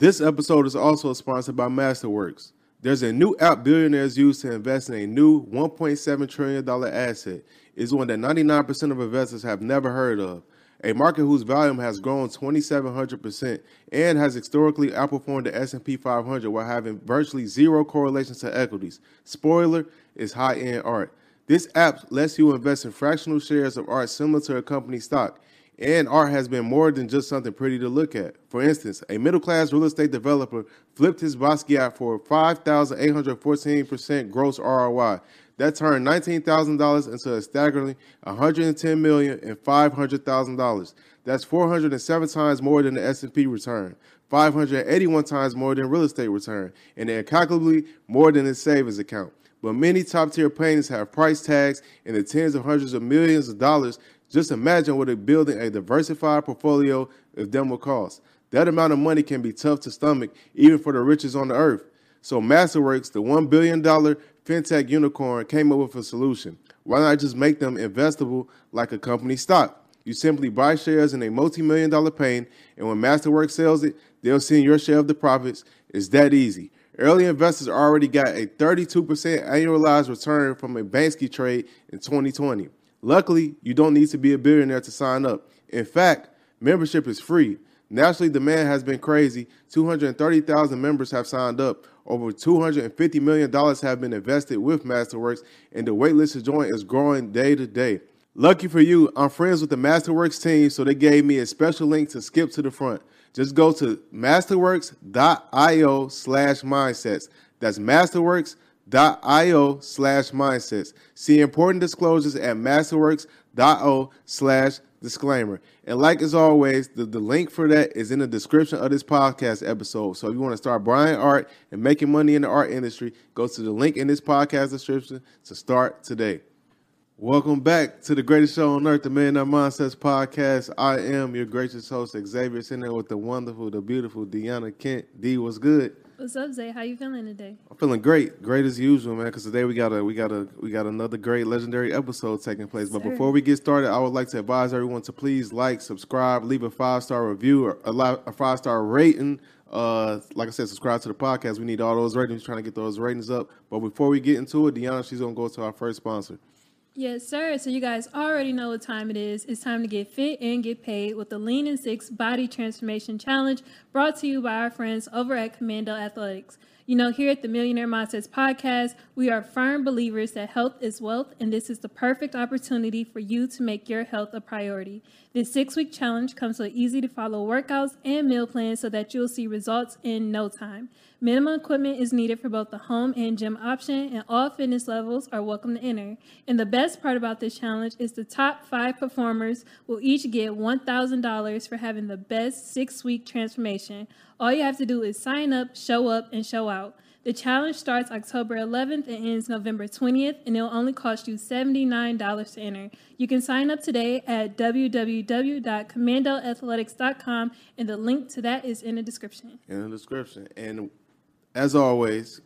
This episode is also sponsored by Masterworks. There's a new app billionaires use to invest in a new $1.7 trillion asset. It's one that 99% of investors have never heard of. A market whose volume has grown 2,700% and has historically outperformed the S&P 500 while having virtually zero correlation to equities. Spoiler is high-end art. This app lets you invest in fractional shares of art similar to a company stock. And art has been more than just something pretty to look at. For instance, a middle class real estate developer flipped his Basquiat for 5,814% gross ROI. That turned $19,000 into a staggering $110,500,000. That's 407 times more than the S&P return, 581 times more than real estate return, and incalculably more than his savings account. But many top tier paintings have price tags in the tens of hundreds of millions of dollars just imagine what building a diversified portfolio of them will cost. That amount of money can be tough to stomach, even for the richest on the earth. So Masterworks, the $1 billion fintech unicorn, came up with a solution. Why not just make them investable like a company stock? You simply buy shares in a multi-million dollar pain, and when Masterworks sells it, they'll send your share of the profits. It's that easy. Early investors already got a 32% annualized return from a Banksy trade in 2020. Luckily, you don't need to be a billionaire to sign up. In fact, membership is free. Naturally, demand has been crazy. 230,000 members have signed up. Over $250 million have been invested with Masterworks, and the waitlist to join is growing day to day. Lucky for you, I'm friends with the Masterworks team, so they gave me a special link to skip to the front. Just go to masterworks.io slash mindsets. That's masterworks.io io slash mindsets. See important disclosures at masterworks.io slash disclaimer. And like as always, the, the link for that is in the description of this podcast episode. So if you want to start buying art and making money in the art industry, go to the link in this podcast description to start today. Welcome back to the greatest show on earth, the That Mindsets podcast. I am your gracious host, Xavier, sitting with the wonderful, the beautiful Deanna Kent. D, what's good? What's up, Zay? How you feeling today? I'm feeling great, great as usual, man. Because today we got a we got a we got another great legendary episode taking place. But before we get started, I would like to advise everyone to please like, subscribe, leave a five star review or a, a five star rating. Uh, like I said, subscribe to the podcast. We need all those ratings. Trying to get those ratings up. But before we get into it, Deanna, she's gonna go to our first sponsor. Yes, sir. So you guys already know what time it is. It's time to get fit and get paid with the Lean and Six Body Transformation Challenge brought to you by our friends over at Commando Athletix. You know, here at the Millionaire Mindsets podcast, we are firm believers that health is wealth, and this is the perfect opportunity for you to make your health a priority. This six week challenge comes with easy to follow workouts and meal plans so that you'll see results in no time. Minimum equipment is needed for both the home and gym option, and all fitness levels are welcome to enter. And the best part about this challenge is the top five performers will each get $1,000 for having the best six week transformation. All you have to do is sign up, show up, and show out. The challenge starts October 11th and ends November 20th, and it'll only cost you $79 to enter. You can sign up today at www.commandoathletix.com, and the link to that is in the description. In the description. And as always,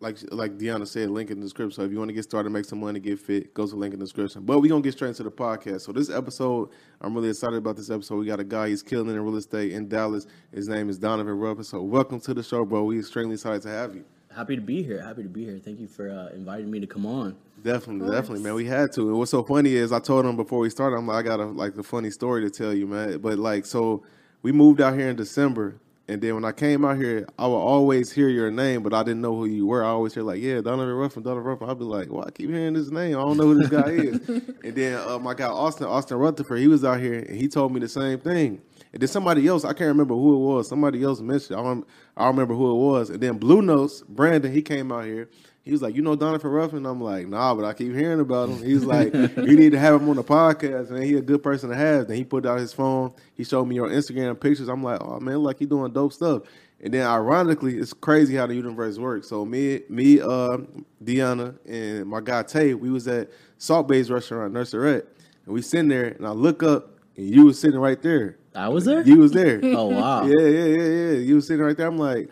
like like Deanna said, link in the description. So if you want to get started, make some money, get fit, go to the link in the description. But we're gonna get straight into the podcast. So this episode, I'm really excited about this episode. We got a guy he's killing in real estate in Dallas. His name is Donovan Ruffin. So welcome to the show, bro. We're extremely excited to have you. Happy to be here. Happy to be here. Thank you for uh, inviting me to come on. Definitely, definitely, man. We had to. And what's so funny is I told him before we started, I'm like, I got a like a funny story to tell you, man. But like, so we moved out here in December and then when I came out here, I would always hear your name, but I didn't know who you were. I always hear like, yeah, Donovan Ruffin, Donovan Ruffin. I'd be like, well, I keep hearing this name. I don't know who this guy is. and then uh, my guy Austin, Austin Rutherford, he was out here and he told me the same thing. And then somebody else, I can't remember who it was. Somebody else mentioned. I don't, I don't remember who it was. And then Blue Notes, Brandon, he came out here he was like, you know Donovan Ruffin? I'm like, nah, but I keep hearing about him. He's like, you need to have him on the podcast, man. He a good person to have. Then he put out his phone. He showed me your Instagram pictures. I'm like, oh man, like he doing dope stuff. And then ironically, it's crazy how the universe works. So me, me, uh, Deanna, and my guy Tay, we was at Salt Bae's restaurant, Nusr-Et, and we sitting there, and I look up, and you was sitting right there. I was there. You was there. oh wow. Yeah, yeah, yeah, yeah. You was sitting right there. I'm like,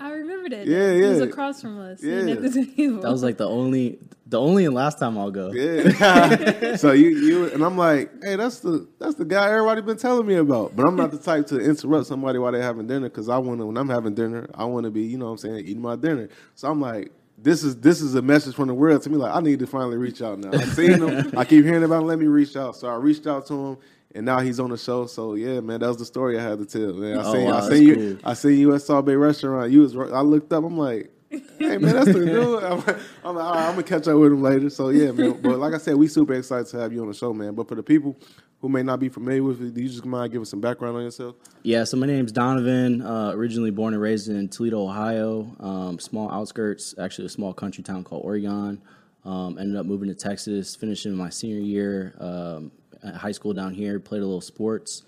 I remember that. Yeah, It was yeah. across from us. Yeah. at the table. That was like the only, the only and last time I'll go. yeah. so you, you, and I'm like, hey, that's the that's the guy everybody been telling me about. But I'm not the type to interrupt somebody while they're having dinner because I want to. When I'm having dinner, I want to be, you know, what I'm saying, eating my dinner. So I'm like. This is this is a message from the world to me. Like I need to finally reach out now. I've seen him. I keep hearing about him. Let me reach out. So I reached out to him, and now he's on the show. So yeah, man, that was the story I had to tell. Man, I Oh, seen wow, I seen you. cool. I seen you at Salt Bae Restaurant. You was. I looked up. I'm like, hey man, that's the dude. I'm, I'm like, all right, I'm gonna catch up with him later. So yeah, man. But like I said, we super excited to have you on the show, man. But for the people who may not be familiar with you, do you just mind giving some background on yourself? Yeah, so my name's Donovan. Uh, originally born and raised in Toledo, Ohio. Um, small outskirts, actually a small country town called Oregon. Um, ended up moving to Texas, finishing my senior year um, at high school down here. Played a little sports,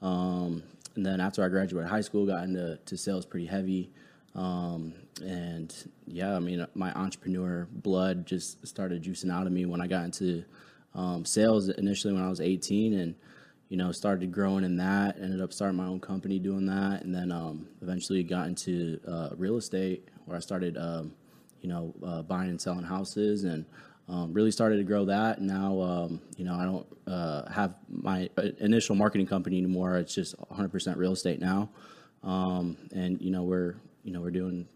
um, and then after I graduated high school, got into to sales pretty heavy. Um, and yeah, I mean, my entrepreneur blood just started juicing out of me when I got into um, sales initially when I was 18, and you know, started growing in that. Ended up starting my own company doing that, and then um, eventually got into uh, real estate where I started, um, you know, uh, buying and selling houses, and um, really started to grow that. Now, um, you know, I don't uh, have my uh, initial marketing company anymore. It's just 100% real estate now, um, and you know, we're you know we're doing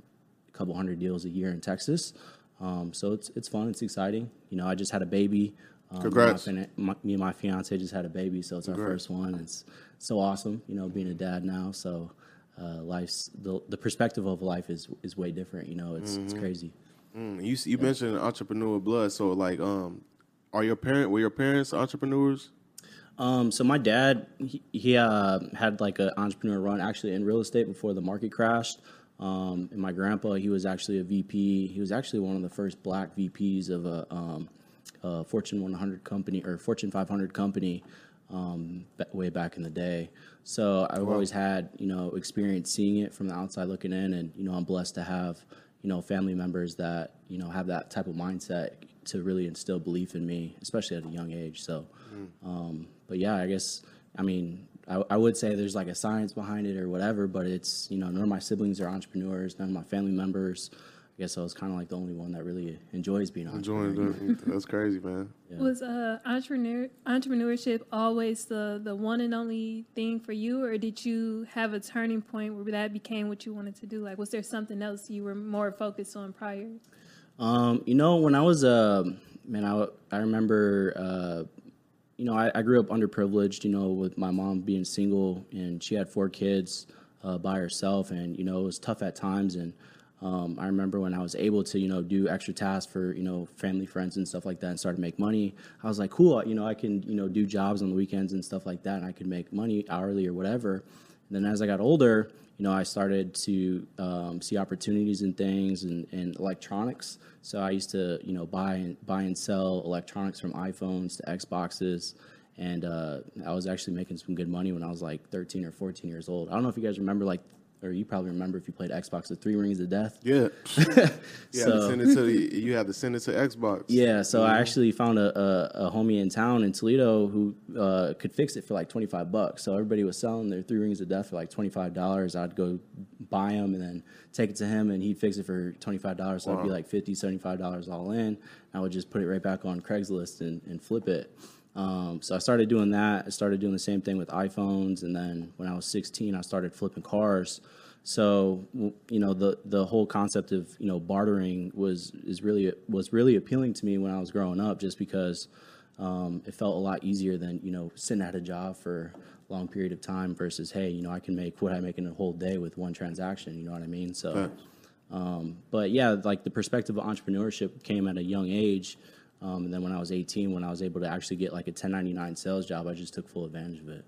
a couple hundred deals a year in Texas. Um, so it's it's fun. It's exciting. You know, I just had a baby. Um, Congrats. My, my, me and my fiance just had a baby, so it's our first one. It's so awesome. You know, being a dad now. So uh, life's the the perspective of life is is way different. You know, it's it's crazy. Mm, you you mentioned entrepreneur blood. So like, um, are your parent were your parents entrepreneurs? Um, so my dad, he, he uh, had like an entrepreneur run actually in real estate before the market crashed. Um, and my grandpa, he was actually a VP. He was actually one of the first black VPs of a, um, a Fortune 100 company or Fortune 500 company um, way back in the day. So I've always had you know experience seeing it from the outside looking in, and you know I'm blessed to have you know family members that you know have that type of mindset to really instill belief in me, especially at a young age. So. Um, but yeah, I guess I mean I, I would say there's like a science behind it or whatever, but it's you know none of my siblings are entrepreneurs, none of my family members. I guess I was kind of like the only one that really enjoys being an entrepreneur. Enjoying the, that's crazy, man. Was uh, entrepreneur entrepreneurship always the the one and only thing for you, or did you have a turning point where that became what you wanted to do? Like, was there something else you were more focused on prior? Um, you know, when I was uh, man, I I remember uh, you know I, I grew up underprivileged. You know, with my mom being single and she had four kids uh, by herself, and you know it was tough at times. And um, I remember when I was able to you know do extra tasks for you know family, friends, and stuff like that, and start to make money. I was like, cool, you know, I can you know do jobs on the weekends and stuff like that, and I could make money hourly or whatever. And then as I got older, you know, I started to um, see opportunities in things and, and electronics. So I used to, you know, buy and buy and sell electronics from iPhones to Xboxes, and uh, I was actually making some good money when I was like 13 or 14 years old. I don't know if you guys remember, like, or you probably remember if you played Xbox, the Three Rings of Death. Yeah. you have to So- send it to the, you have to send it to Xbox. Yeah, so I actually found a, a, a homie in town in Toledo who uh, could fix it for like 25 bucks. So everybody was selling their three rings of death for like $25. I'd go buy them and then take it to him and he'd fix it for $25. So it'd be like $50, $75 all in. I would just put it right back on Craigslist and, and flip it. Um, so I started doing that. I started doing the same thing with iPhones. And then when I was 16, I started flipping cars. So you know the the whole concept of you know bartering was is really was really appealing to me when I was growing up, just because um, it felt a lot easier than you know sitting at a job for a long period of time versus hey you know I can make what I make in a whole day with one transaction. You know what I mean? So, um, but yeah, like the perspective of entrepreneurship came at a young age. Um, and then when I was 18, when I was able to actually get like a 1099 sales job, I just took full advantage of it.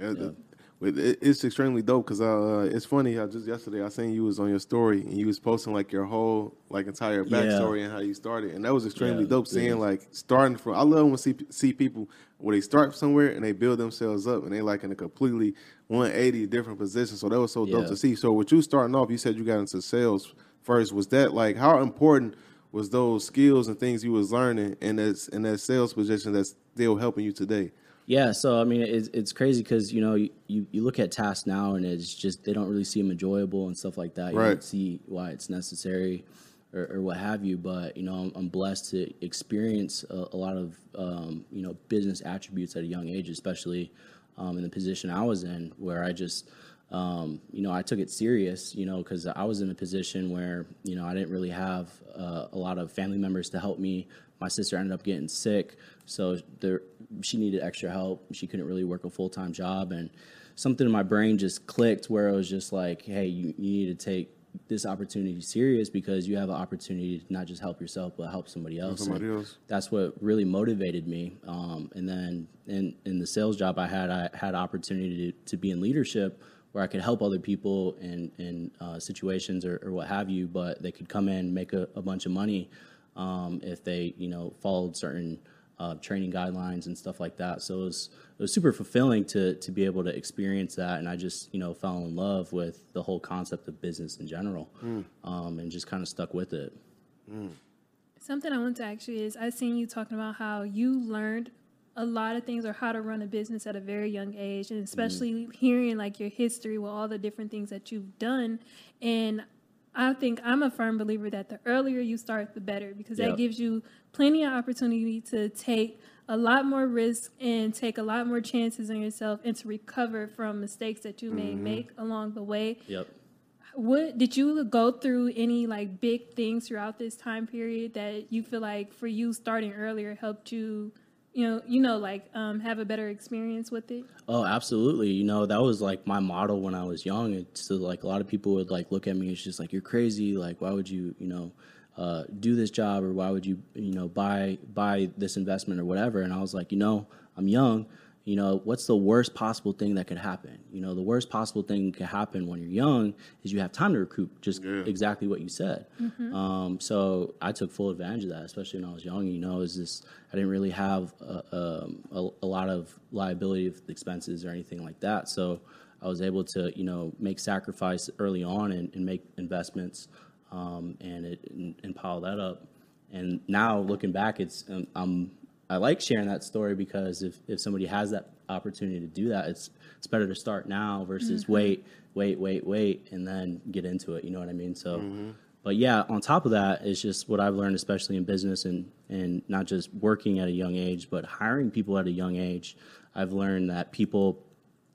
Yeah, the- it, it's extremely dope because uh, it's funny. I just yesterday I seen you was on your story and you was posting like your whole like entire Yeah. backstory and how you started, and that was extremely Yeah, dope. Seeing like starting from. I love when see see people where they start somewhere and they build themselves up and they like in a completely 180 different position. So that was so dope to see. So with you starting off, you said you got into sales first. Was that like how important? Was those skills and things you was learning in that in that sales position that's still helping you today? Yeah, so I mean, it's it's crazy because you know you, you, you look at tasks now and it's just they don't really seem enjoyable and stuff like that. You Right. don't see why it's necessary or, or what have you. But you know, I'm, I'm blessed to experience a, a lot of um, you know business attributes at a young age, especially um, in the position I was in, where I just um, you know I took it serious. You know, because I was in a position where you know I didn't really have uh, a lot of family members to help me. My sister ended up getting sick, so there she needed extra help. She couldn't really work a full time job, and something in my brain just clicked where it was just like, hey, you, you need to take this opportunity serious because you have an opportunity to not just help yourself but help somebody else. somebody else. That's what really motivated me. Um, and then in in the sales job I had, I had opportunity to, to be in leadership where I could help other people in in uh, situations or, or what have you, but they could come in make a, a bunch of money um, if they you know followed certain uh, training guidelines and stuff like that. So it was it was super fulfilling to to be able to experience that, and I just you know fell in love with the whole concept of business in general, um, and just kind of stuck with it. Something I want to ask you is I've seen you talking about how you learned a lot of things or how to run a business at a very young age and mm. especially hearing like your history with all the different things that you've done and I think I'm a firm believer that the earlier you start the better because that Yep. gives you plenty of opportunity to take a lot more risk and take a lot more chances on yourself and to recover from mistakes that you may mm-hmm. make along the way Yep. what did you go through any like big things throughout this time period that you feel like for you starting earlier helped you you know you know like um, have a better experience with it Oh, absolutely. You know, that was like my model when I was young. It's so like a lot of people would like look at me. It's just like you're crazy. Like, why would you, you know, uh, do this job or why would you, you know, buy buy this investment or whatever? And I was like, you know, I'm young. You know, what's the worst possible thing that could happen? You know, the worst possible thing that could happen when you're young is you have time to recoup. Just exactly what you said. Um, so I took full advantage of that, especially when I was young. You know, is this I didn't really have a, um, a, a lot of liability of expenses or anything like that. So I was able to, you know, make sacrifice early on and, and make investments um, and it and, and pile that up. And now looking back, it's um, I'm I like sharing that story because if, if somebody has that opportunity to do that, it's it's better to start now versus wait, wait, wait, wait, and then get into it. You know what I mean? So, but yeah, on top of that, it's just what I've learned, especially in business and and not just working at a young age, but hiring people at a young age. I've learned that people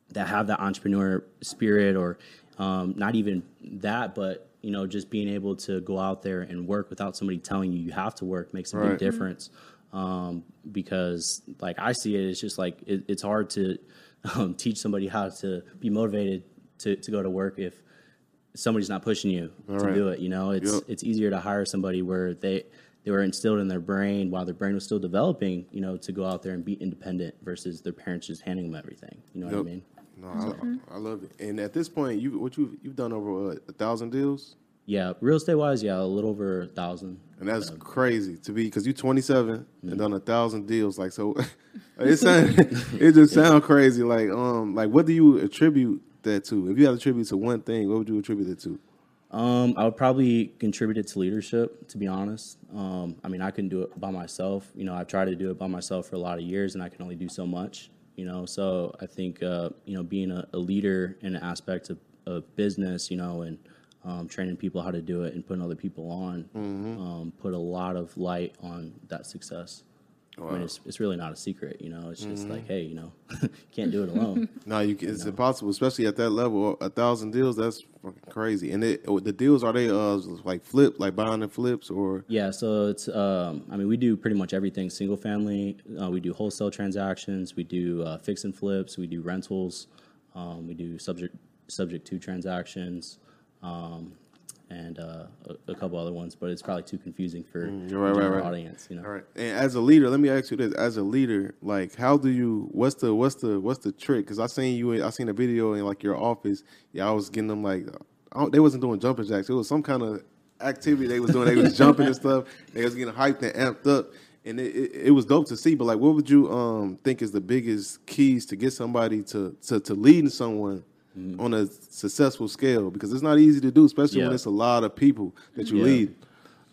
that have that entrepreneur spirit or um, not even that but you know just being able to go out there and work without somebody telling you you have to work makes a Right. big difference um, because like i see it it's just like it, it's hard to um, teach somebody how to be motivated to, to go to work if somebody's not pushing you to right. do it you know it's Yep. it's easier to hire somebody where they they were instilled in their brain while their brain was still developing you know to go out there and be independent versus their parents just handing them everything you know what i mean No, I, I love it. And at this point, you what you you've done over what, a thousand deals, Yeah, real estate wise, yeah, a little over a thousand. and that's crazy to be because you're 27 and done a thousand deals. Like so, it sound, it just sounds crazy. Like um, like what do you attribute that to? If you had to attribute to one thing, what would you attribute it to? Um, I would probably contribute it to leadership, to be honest. Um, I mean, I couldn't do it by myself. You know, I've tried to do it by myself for a lot of years, and I can only do so much. You know, so I think uh, you know being a, a leader in an aspect of, of business, you know, and um, training people how to do it and putting other people on, um, put a lot of light on that success. I mean, it's, it's really not a secret, you know. It's just like, hey, you know, can't do it alone. No, you can, it's impossible, especially at that level. A thousand deals, that's fucking crazy. And it, the deals are they uh like flip, like buying and flips, or Yeah, so it's um, I mean we do pretty much everything single family. Uh, we do wholesale transactions, we do uh, fix and flips, we do rentals, um, we do subject subject to transactions, um, and uh, a, a couple other ones, but it's probably too confusing for Mm, right, right, right. audience. You know, All right. And as a leader, let me ask you this: as a leader, like, how do you? What's the what's the what's the trick? Because I seen you. I seen a video in like your office. Yeah, I was getting them like, they wasn't doing jumping jacks. It was some kind of activity they was doing. They was jumping and stuff. They was getting hyped and amped up, and it, it, it was dope to see. But like, what would you um think is the biggest keys to get somebody to to to leading someone? On a successful scale, because it's not easy to do, especially when it's a lot of people that you Yeah. lead.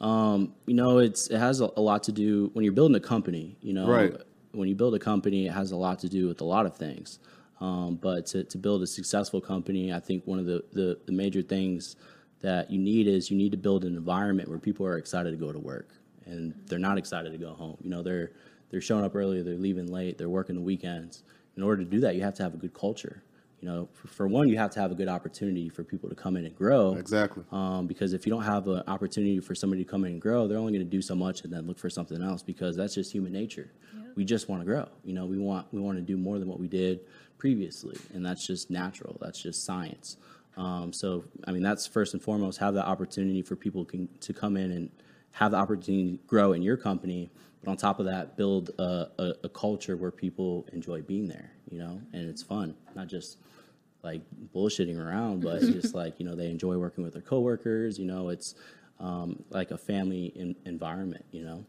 Um, you know, it's it has a, a lot to do when you're building a company. You know, Right. when you build a company, it has a lot to do with a lot of things. Um, but to, to build a successful company, I think one of the, the, the major things that you need is you need to build an environment where people are excited to go to work and they're not excited to go home. You know, they're they're showing up early, they're leaving late, they're working the weekends. In order to do that, you have to have a good culture. You know, for, for one, you have to have a good opportunity for people to come in and grow. Exactly. Um, because if you don't have an opportunity for somebody to come in and grow, they're only going to do so much and then look for something else because that's just human nature. We just want to grow. You know, we want we want to do more than what we did previously, and that's just natural. That's just science. Um, so, I mean, that's first and foremost. Have the opportunity for people can, to come in and have the opportunity to grow in your company. But on top of that, build a, a, a culture where people enjoy being there. You know, and it's fun, not just like bullshitting around, but just like you know they enjoy working with their coworkers. You know, it's um, like a family in, environment. You know,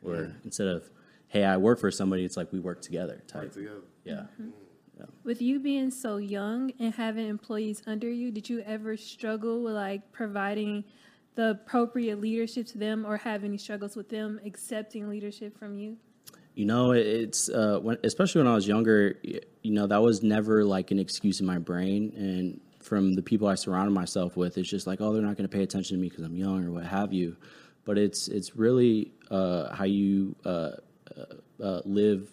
where instead of hey, I work for somebody, it's like we work together type. together. Yeah. With you being so young and having employees under you, did you ever struggle with like providing the appropriate leadership to them or have any struggles with them accepting leadership from you? You know, it's uh, when, especially when I was younger. You know, that was never like an excuse in my brain, and from the people I surrounded myself with, it's just like, oh, they're not going to pay attention to me because I'm young or what have you. But it's it's really uh, how you uh, uh, uh, live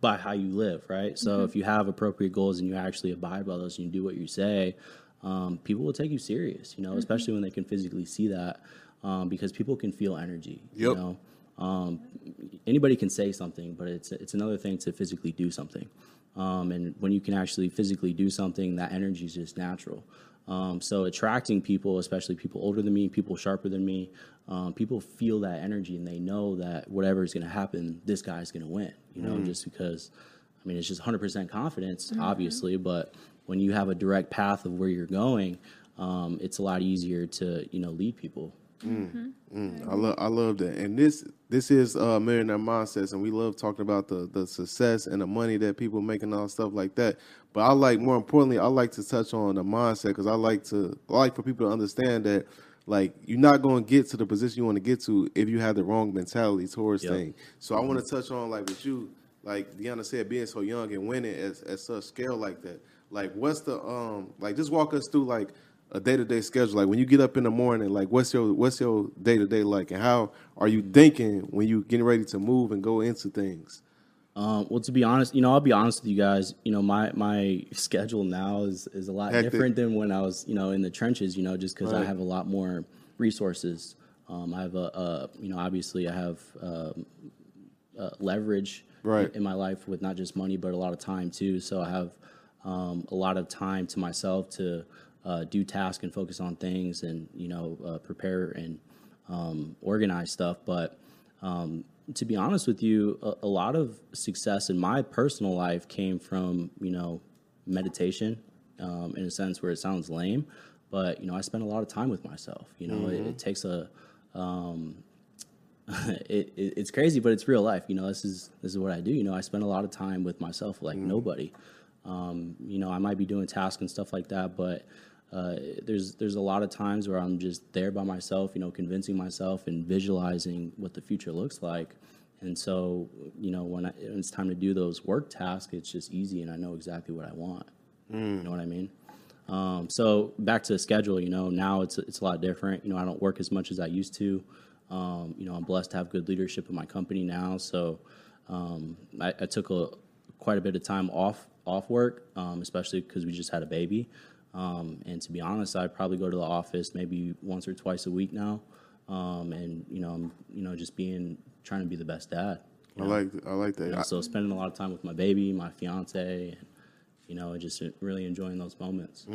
by how you live, right? So if you have appropriate goals and you actually abide by those and you do what you say, um, people will take you serious. You know, especially when they can physically see that, um, because people can feel energy. You Yep. know, um, anybody can say something, but it's it's another thing to physically do something. Um, and when you can actually physically do something, that energy is just natural. Um, so attracting people, especially people older than me, people sharper than me, um, people feel that energy and they know that whatever is going to happen, this guy's going to win. You know, just because, I mean, it's just 100% confidence, obviously, but when you have a direct path of where you're going, um, it's a lot easier to you know lead people. I love I love that. And this this is uh millionaire mindsets and we love talking about the the success and the money that people make and all stuff like that. But I like more importantly, I like to touch on the mindset because I like to I like for people to understand that like you're not going to get to the position you want to get to if you have the wrong mentality towards Yep. things. So I want to touch on like with you, like Deanna said, being so young and winning at, at such scale like that. Like what's the um like just walk us through like a day to day schedule. Like when you get up in the morning, like what's your what's your day to day like, and how are you thinking when you're getting ready to move and go into things? Um, well, to be honest, you know, I'll be honest with you guys. You know, my my schedule now is is a lot Hectic. different than when I was, you know, in the trenches. You know, just because I have a lot more resources. Um, I have a, a, you know, obviously I have um, uh, leverage Right. in, in my life with not just money but a lot of time too. So I have um, a lot of time to myself to uh, do tasks and focus on things and you know uh, prepare and um, organize stuff. But um, to be honest with you, a, a lot of success in my personal life came from you know meditation, um, in a sense where it sounds lame, but you know I spend a lot of time with myself. You know, it, it takes a um, it, it, it's crazy, but it's real life. You know, this is this is what I do. You know, I spend a lot of time with myself, like nobody. Um, you know, I might be doing tasks and stuff like that, but uh, there's there's a lot of times where I'm just there by myself. You know, convincing myself and visualizing what the future looks like. And so, you know, when, I, when it's time to do those work tasks, it's just easy, and I know exactly what I want. You know what I mean? Um, so back to the schedule, you know, now it's it's a lot different. You know, I don't work as much as I used to. Um, you know, I'm blessed to have good leadership in my company now. So um, I, I took a quite a bit of time off off work, um, especially because we just had a baby. Um, and to be honest, I probably go to the office maybe once or twice a week now. Um, and you know, I'm you know just being trying to be the best dad. you I know? like I like that. You know, I- so spending a lot of time with my baby, my fiance, and you know, and just really enjoying those moments.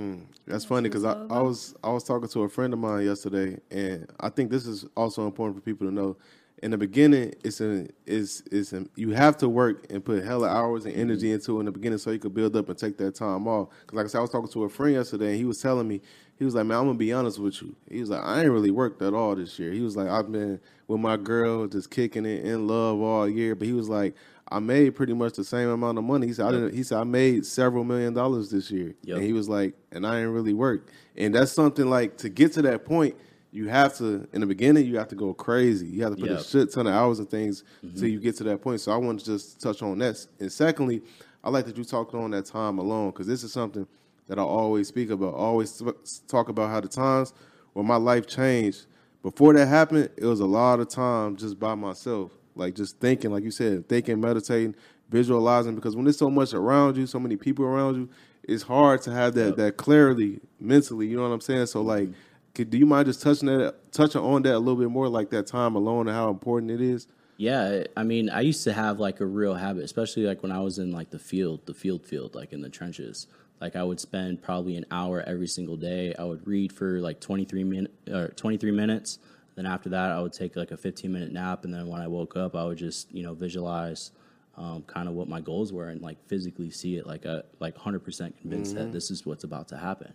That's funny because I, I was I was talking to a friend of mine yesterday, and I think this is also important for people to know. In the beginning, it's an is is you have to work and put hella hours and energy mm-hmm. into it in the beginning so you could build up and take that time off. Because like I said, I was talking to a friend yesterday, and he was telling me he was like, "Man, I'm gonna be honest with you." He was like, "I ain't really worked at all this year." He was like, "I've been with my girl, just kicking it in love all year," but he was like. I made pretty much the same amount of money. He said, I didn't, he said, I made several million dollars this year. Yep. And he was like, and I ain't really worked. And that's something like to get to that point, you have to, in the beginning, you have to go crazy. You have to put a shit ton of hours and things mm-hmm. till you get to that point. So I want to just touch on that. And secondly, I like that you talked on that time alone because this is something that I always speak about. I always talk about how the times when my life changed. Before that happened, it was a lot of time just by myself, like just thinking, like you said, thinking, meditating, visualizing. Because when there's so much around you, so many people around you, it's hard to have that that clarity mentally. You know what I'm saying? So like, mm-hmm. Could, do you mind just touching that, touching on that a little bit more, like that time alone and how important it is? Yeah, I mean, I used to have like a real habit, especially like when I was in like the field, the field field, like in the trenches. Like I would spend probably an hour every single day. I would read for like 23 minutes or 23 minutes. Then after that, I would take like a 15 minute nap, and then when I woke up, I would just you know visualize um, kind of what my goals were and like physically see it, like a like 100 percent convinced that this is what's about to happen.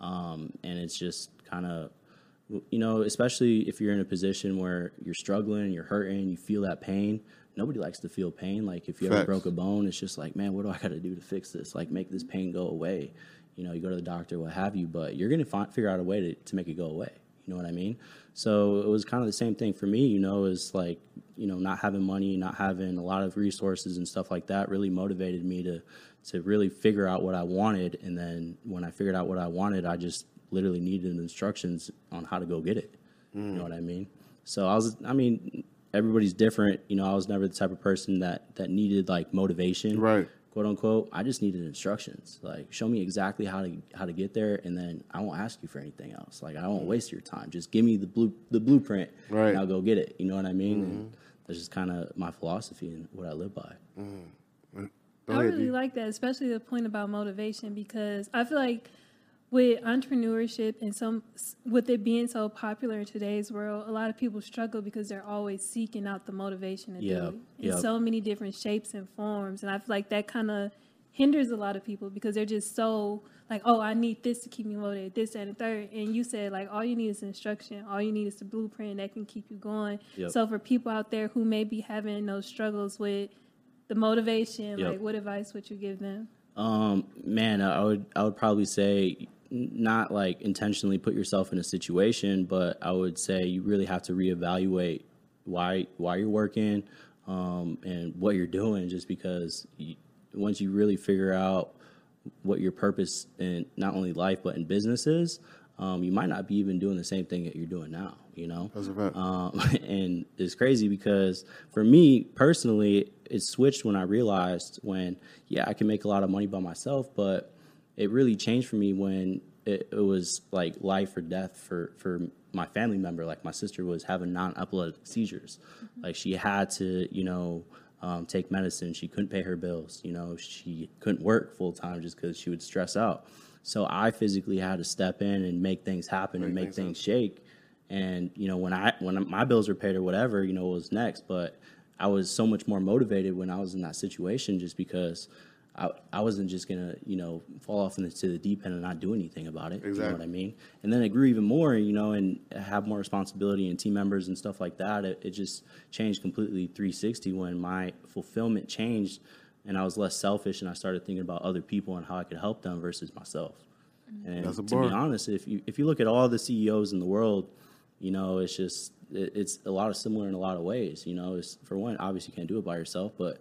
Um, and it's just kind of you know, especially if you're in a position where you're struggling, you're hurting, you feel that pain. Nobody likes to feel pain. Like if you ever broke a bone, it's just like, man, what do I got to do to fix this? Like make this pain go away. You know, you go to the doctor, what have you, but you're gonna fi- figure out a way to, to make it go away. You know what I mean? So it was kind of the same thing for me. You know, is like you know not having money, not having a lot of resources and stuff like that really motivated me to to really figure out what I wanted. And then when I figured out what I wanted, I just literally needed instructions on how to go get it. You know mm. what I mean? So I was, I mean, everybody's different. You know, I was never the type of person that that needed like motivation, Right. quote unquote. I just needed instructions. Like, show me exactly how to how to get there, and then I won't ask you for anything else. Like, I won't mm. waste your time. Just give me the blue the blueprint, Right. and I'll go get it. You know what I mean? And mm-hmm. that's just kind of my philosophy and what I live by. Mm-hmm. Go I really like that, especially the point about motivation, because I feel like with entrepreneurship and some with it being so popular in today's world, a lot of people struggle because they're always seeking out the motivation to Yeah, do it in yeah. so many different shapes and forms, and I feel like that kind of hinders a lot of people because they're just so like, oh, I need this to keep me motivated, this that, and the third. And you said like all you need is instruction, all you need is the blueprint that can keep you going. Yep. So for people out there who may be having those struggles with the motivation, Yep. like what advice would you give them? Um, man, I would I would probably say not like intentionally put yourself in a situation, but I would say you really have to reevaluate why why you're working um, and what you're doing. Just because you, once you really figure out what your purpose in not only life but in business is, um, you might not be even doing the same thing that you're doing now. You know, That's a fact. um, and it's crazy because for me personally, it switched when I realized when, yeah, I can make a lot of money by myself, but it really changed for me when it, it was like life or death for, for my family member. Like my sister was having non epileptic seizures. Like she had to, you know, um, take medicine. She couldn't pay her bills. You know, she couldn't work full time just because she would stress out. So I physically had to step in and make things happen and Make make things things shake. And you know, when I when my bills were paid or whatever, you know, what was next. But I was so much more motivated when I was in that situation, just because I I wasn't just gonna you know fall off into the deep end and not do anything about it. Exactly. You know what I mean? And then it grew even more, you know, and have more responsibility and team members and stuff like that. It, it just changed completely 360 when my fulfillment changed, and I was less selfish and I started thinking about other people and how I could help them versus myself. Mm-hmm. And That's a to be honest, if you if you look at all the CEOs in the world, you know, it's just it, it's a lot of similar in a lot of ways. You know, it's for one, obviously you can't do it by yourself, but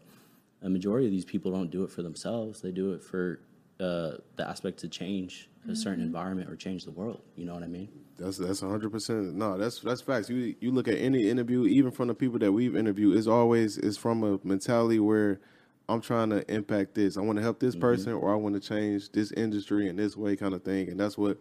a majority of these people don't do it for themselves. They do it for uh, the aspect to change a certain environment or change the world. You know what I mean? That's that's hundred percent. No, that's that's facts. You you look at any interview, even from the people that we've interviewed, it's always it's from a mentality where I'm trying to impact this. I want to help this person, or I want to change this industry in this way, kind of thing. And that's what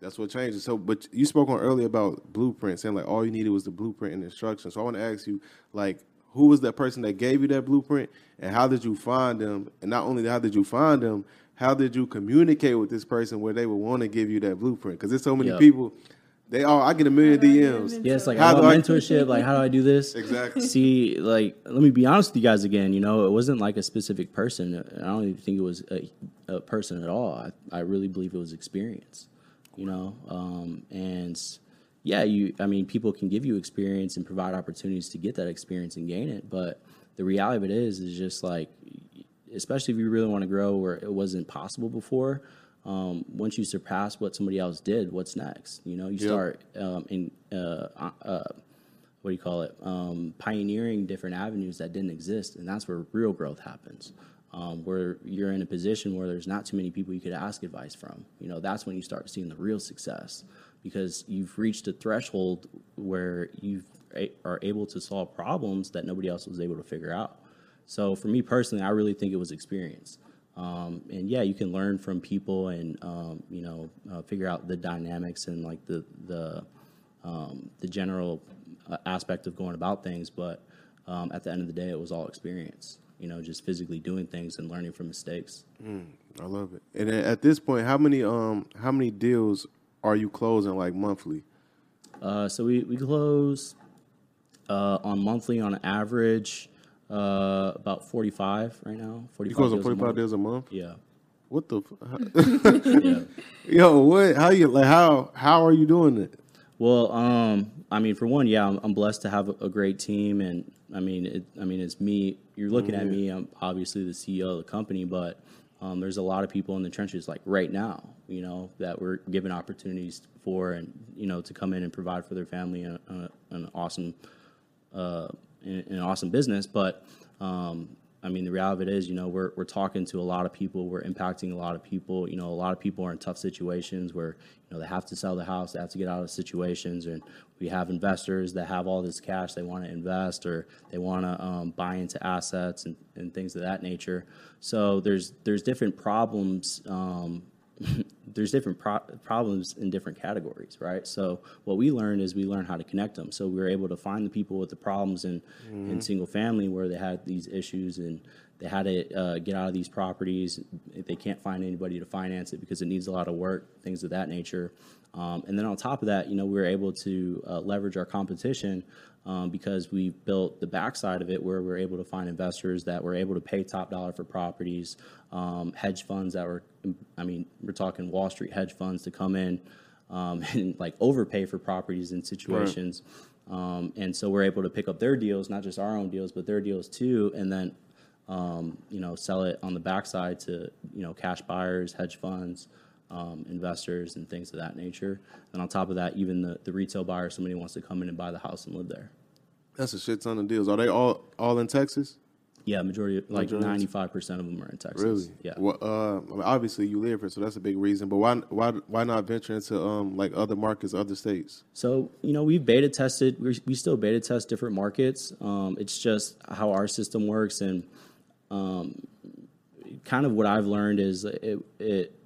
that's what changes. So, but you spoke on earlier about blueprint, saying like all you needed was the blueprint and instructions. So I want to ask you, like, who was that person that gave you that blueprint, and how did you find them? And not only how did you find them, how did you communicate with this person where they would want to give you that blueprint? Because there's so many Yep. people. They all I get a million How do I get DMs. them Yeah, it's like How I do love I- mentorship. Like, how do I do this? Exactly. See, like, let me be honest with you guys again. You know, it wasn't like a specific person. I don't even think it was a, a person at all. I, I really believe it was experience. You know, um, and yeah, you. I mean, people can give you experience and provide opportunities to get that experience and gain it. But the reality of it is, is just like, especially if you really want to grow where it wasn't possible before. Um, once you surpass what somebody else did, what's next? You know, you start um, in uh, uh, what do you call it? Um, pioneering different avenues that didn't exist, and that's where real growth happens. Um, where you're in a position where there's not too many people you could ask advice from. You know, that's when you start seeing the real success because you've reached a threshold where you are able to solve problems that nobody else was able to figure out. So for me personally, I really think it was experience. Um, and yeah, you can learn from people and um, you know uh, figure out the dynamics and like the the um, the general uh, aspect of going about things. But um, at the end of the day, it was all experience. You know, just physically doing things and learning from mistakes. I love it. And at this point, how many um how many deals are you closing like monthly? Uh, so we we close uh, on monthly on average uh, about forty five right now. Forty You five. closing forty five deals a month? Yeah. What the? F- yeah. Yo, what? How you like? How how are you doing it? Well, um, I mean, for one, yeah, I'm, I'm blessed to have a, a great team, and I mean, it, I mean, it's me. You're looking at me. I'm obviously the CEO of the company, but um, there's a lot of people in the trenches, like right now, you know, that we're given opportunities for, and you know, to come in and provide for their family a, a, an awesome, uh, an awesome business. But um, I mean, the reality of it is, you know, we're we're talking to a lot of people, we're impacting a lot of people. You know, a lot of people are in tough situations where you know they have to sell the house, they have to get out of situations, and we have investors that have all this cash they want to invest or they want to um, buy into assets and, and things of that nature. So there's there's different problems. Um, there's different pro- problems in different categories, right? So what we learned is we learned how to connect them. So we were able to find the people with the problems in, in single family where they had these issues and they had to uh, get out of these properties. They can't find anybody to finance it because it needs a lot of work, things of that nature. Um, and then on top of that, you know, we were able to uh, leverage our competition um, because we built the backside of it where we're able to find investors that were able to pay top dollar for properties, um, hedge funds that were, I mean, we're talking Wall Street hedge funds to come in um, and like overpay for properties in situations. Um, and so we're able to pick up their deals, not just our own deals, but their deals too, and then um, you know sell it on the backside to you know cash buyers, hedge funds, um, investors, and things of that nature. And on top of that, even the, the retail buyer, somebody wants to come in and buy the house and live there. That's a shit ton of deals. Are they all all in Texas? Yeah, majority like ninety five percent of them are in Texas. Really? Yeah. Well, uh, I mean, obviously you live here, so that's a big reason. But why why why not venture into um like other markets, other states? So you know we've beta tested. We we still beta test different markets. Um, it's just how our system works, and um, kind of what I've learned is it, it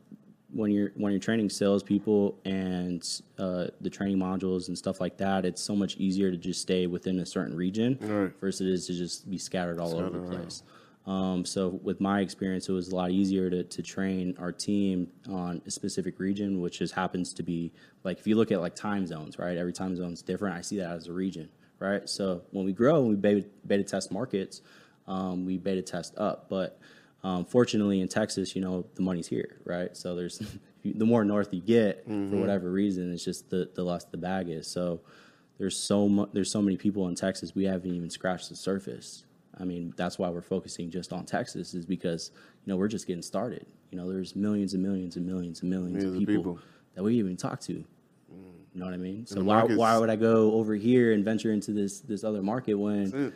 when you're when you're training salespeople and uh, the training modules and stuff like that, it's so much easier to just stay within a certain region Right. versus it is to just be scattered all over the place. Um, so with my experience, it was a lot easier to, to train our team on a specific region, which just happens to be like if you look at like time zones, right? Every time zone is different. I see that as a region, right? So when we grow and we beta, beta test markets, um, we beta test up. But um, fortunately, in Texas, you know the money's here, right? So there's the more north you get, for whatever reason, it's just the the less the bag is. So there's so mu- there's so many people in Texas we haven't even scratched the surface. I mean, that's why we're focusing just on Texas is because you know we're just getting started. You know, there's millions and millions and millions and millions Millions of people, people. that we even talk to. You know what I mean? So why market's- why would I go over here and venture into this this other market when.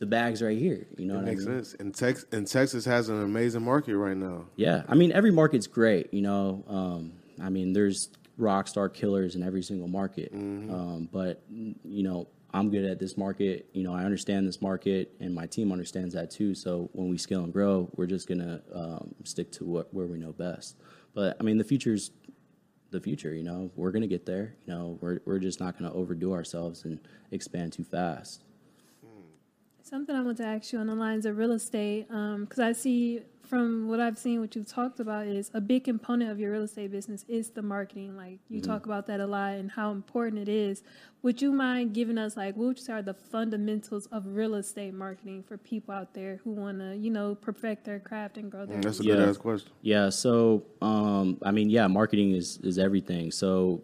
The bag's right here? You know It what makes I mean? sense. And Tex and Texas has an amazing market right now. Yeah, I mean every market's great. You know, um, I mean there's rock star killers in every single market. Um, but you know, I'm good at this market. You know, I understand this market, and my team understands that too. So when we scale and grow, we're just gonna um, stick to what where we know best. But I mean, the future's the future. You know, we're gonna get there. You know, we're we're just not gonna overdo ourselves and expand too fast. Something I want to ask you on the lines of real estate, um, because I see from what I've seen, what you've talked about is a big component of your real estate business is the marketing. Like you mm-hmm. talk about that a lot and how important it is. Would you mind giving us like what would you say are the fundamentals of real estate marketing for people out there who want to, you know, perfect their craft and grow their? Mm, that's a Yeah. good ass question. Yeah. So, um, I mean, yeah, marketing is is everything. So,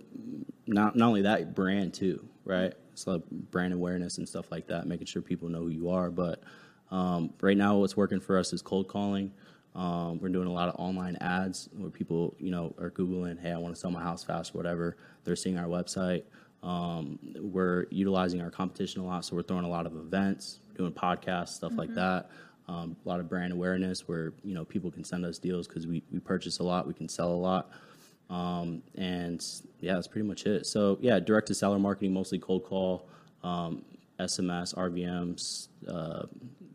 not not only that, brand too, right? Like brand awareness and stuff like that, making sure people know who you are. But um, right now, what's working for us is cold calling. Um, we're doing a lot of online ads where people, you know, are googling, "Hey, I want to sell my house fast," or whatever. They're seeing our website. Um, we're utilizing our competition a lot, so we're throwing a lot of events, doing podcasts, stuff like that. Um, a lot of brand awareness where you know people can send us deals because we, we purchase a lot, we can sell a lot, um, and yeah, that's pretty much it. So yeah, direct to seller marketing, mostly cold call, um, SMS, RVMs, uh,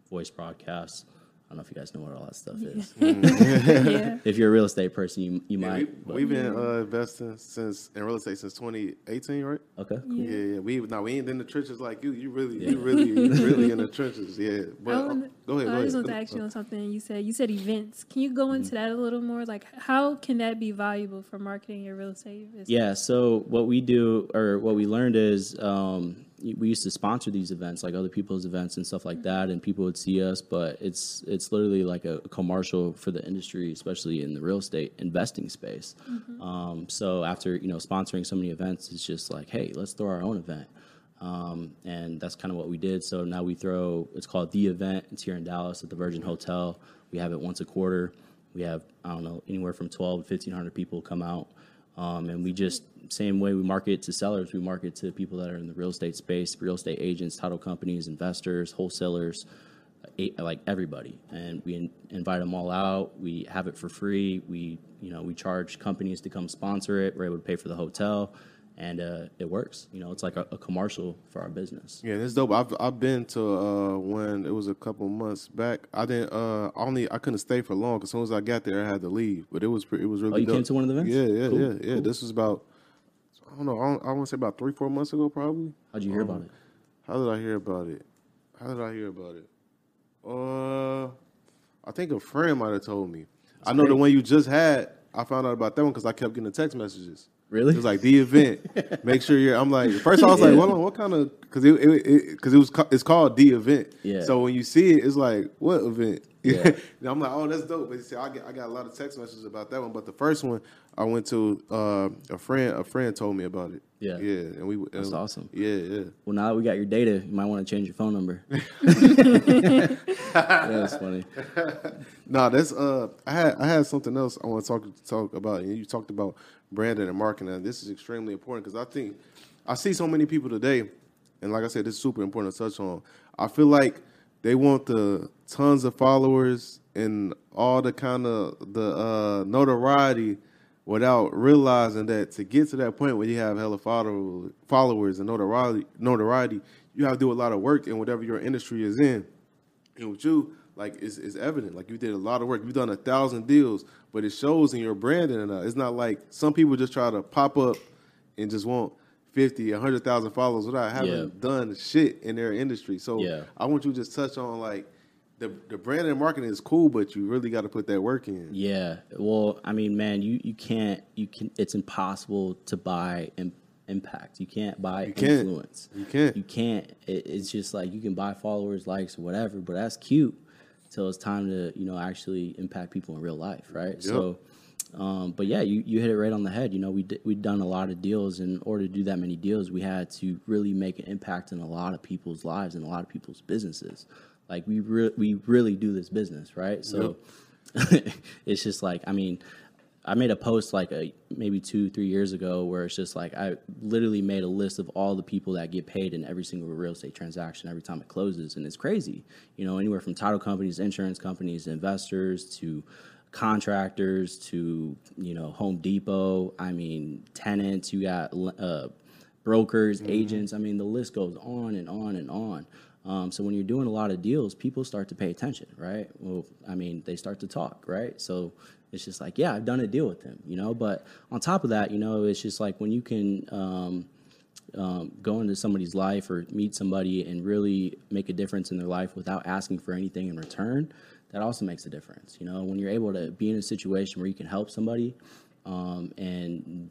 voice broadcasts. I don't know if you guys know what all that stuff is. yeah. If you're a real estate person, you, you Yeah, might. We, we've been uh, investing since in real estate since 2018, right? okay. Cool. Yeah, yeah. We now we ain't in the trenches like you. You really, you really, you really in the trenches. Yeah. But I, uh, wanna- go ahead. Go I ahead. just want to ask you on something. You said you said events. Can you go into that a little more? Like, how can that be valuable for marketing your real estate business? Yeah. So what we do, or what we learned is, um, we used to sponsor these events, like other people's events and stuff like that, and people would see us. But it's it's literally like a commercial for the industry, especially in the real estate investing space. Um, so after you know sponsoring so many events, it's just like, hey, let's throw our own event. Um, and that's kind of what we did. So now we throw, it's called The Event. It's here in Dallas at the Virgin Hotel. We have it once a quarter. We have, I don't know, anywhere from 12 to 1,500 people come out. Um, and we just, same way we market to sellers, we market to people that are in the real estate space, real estate agents, title companies, investors, wholesalers, like everybody. And we invite them all out. We have it for free. We, you know, we charge companies to come sponsor it. We're able to pay for the hotel. And uh, it works. You know, it's like a, a commercial for our business. Yeah, it's dope. I've I've been to uh, when it was a couple months back. I didn't uh, only I couldn't stay for long. 'cause As soon as I got there, I had to leave. But it was it was really. Oh, you dope. came to one of the events? Yeah, yeah, Cool, yeah, yeah. This was about I don't know. I, don't, I want to say about three four months ago, probably. How'd you hear about it? How did I hear about it? How did I hear about it? Uh, I think a friend might have told me. I know the one you just had. I found out about that one because I kept getting the text messages. Really? It was like the event. Make sure you're. I'm like, first I was like, Yeah. hold on, what kind of? Because it, it, it, cause it was ca- it's called the event. Yeah. So when you see it, it's like, what event? Yeah. and I'm like, oh, that's dope. But you see, I get I got a lot of text messages about that one. But the first one, I went to uh, a friend. A friend told me about it. Yeah. Yeah, and we. That's awesome. Yeah, yeah. Well, now that we got your data, you might want to change your phone number. That's funny. No, that's uh, I had I had something else I want to talk talk about. And you talked about branding and marketing. And this is extremely important because I think I see so many people today, and like I said, this is super important to touch on. I feel like they want the tons of followers and all the kind of the uh, notoriety without realizing that to get to that point where you have hella follow, followers and notoriety, notoriety, you have to do a lot of work in whatever your industry is in. And with you, like it's, it's evident. Like you did a lot of work. You've done a thousand deals, but it shows in your branding. And uh, it's not like some people just try to pop up and just want 50, 100,000 followers without having Yeah. done shit in their industry. So Yeah. I want you to just touch on like the the branding and marketing is cool, but you really got to put that work in. Yeah. Well, I mean, man, you, you can't, you can, it's impossible to buy Im- impact. You can't buy You can't. influence. You can't. You can't. It, it's just like you can buy followers, likes, whatever, but that's cute until it's time to, you know, actually impact people in real life, right? So, um, but yeah, you, you hit it right on the head. You know, we d- we've done a lot of deals. In order to do that many deals, we had to really make an impact in a lot of people's lives and a lot of people's businesses. Like we re- we really do this business, right? So it's just like I mean, I made a post like a maybe two three years ago where it's just like I literally made a list of all the people that get paid in every single real estate transaction every time it closes, and it's crazy. You know, anywhere from title companies, insurance companies, investors to contractors to you know Home Depot. I mean, tenants. You got uh, brokers, agents. I mean, the list goes on and on and on. Um, so when you're doing a lot of deals, people start to pay attention, right? Well, I mean, they start to talk, right? So it's just like, yeah, I've done a deal with them, you know. But on top of that, you know, it's just like when you can um, um, go into somebody's life or meet somebody and really make a difference in their life without asking for anything in return, that also makes a difference. You know, when you're able to be in a situation where you can help somebody um, and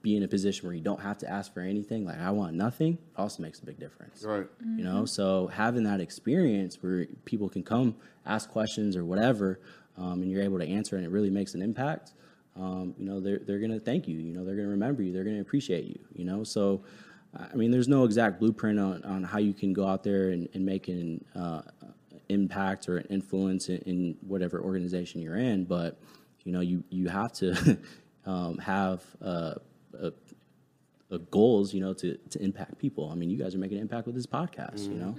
be in a position where you don't have to ask for anything, like I want nothing, also makes a big difference. Right. You know, so having that experience where people can come ask questions or whatever, um, and you're able to answer, and it really makes an impact. Um, you know, they're they're gonna thank you. You know, they're gonna remember you. They're gonna appreciate you. You know, so I mean, there's no exact blueprint on, on how you can go out there and, and make an uh, impact or an influence in, in whatever organization you're in, but you know, you you have to um, have uh, a, a goals, you know, to to impact people. I mean, you guys are making an impact with this podcast. You know,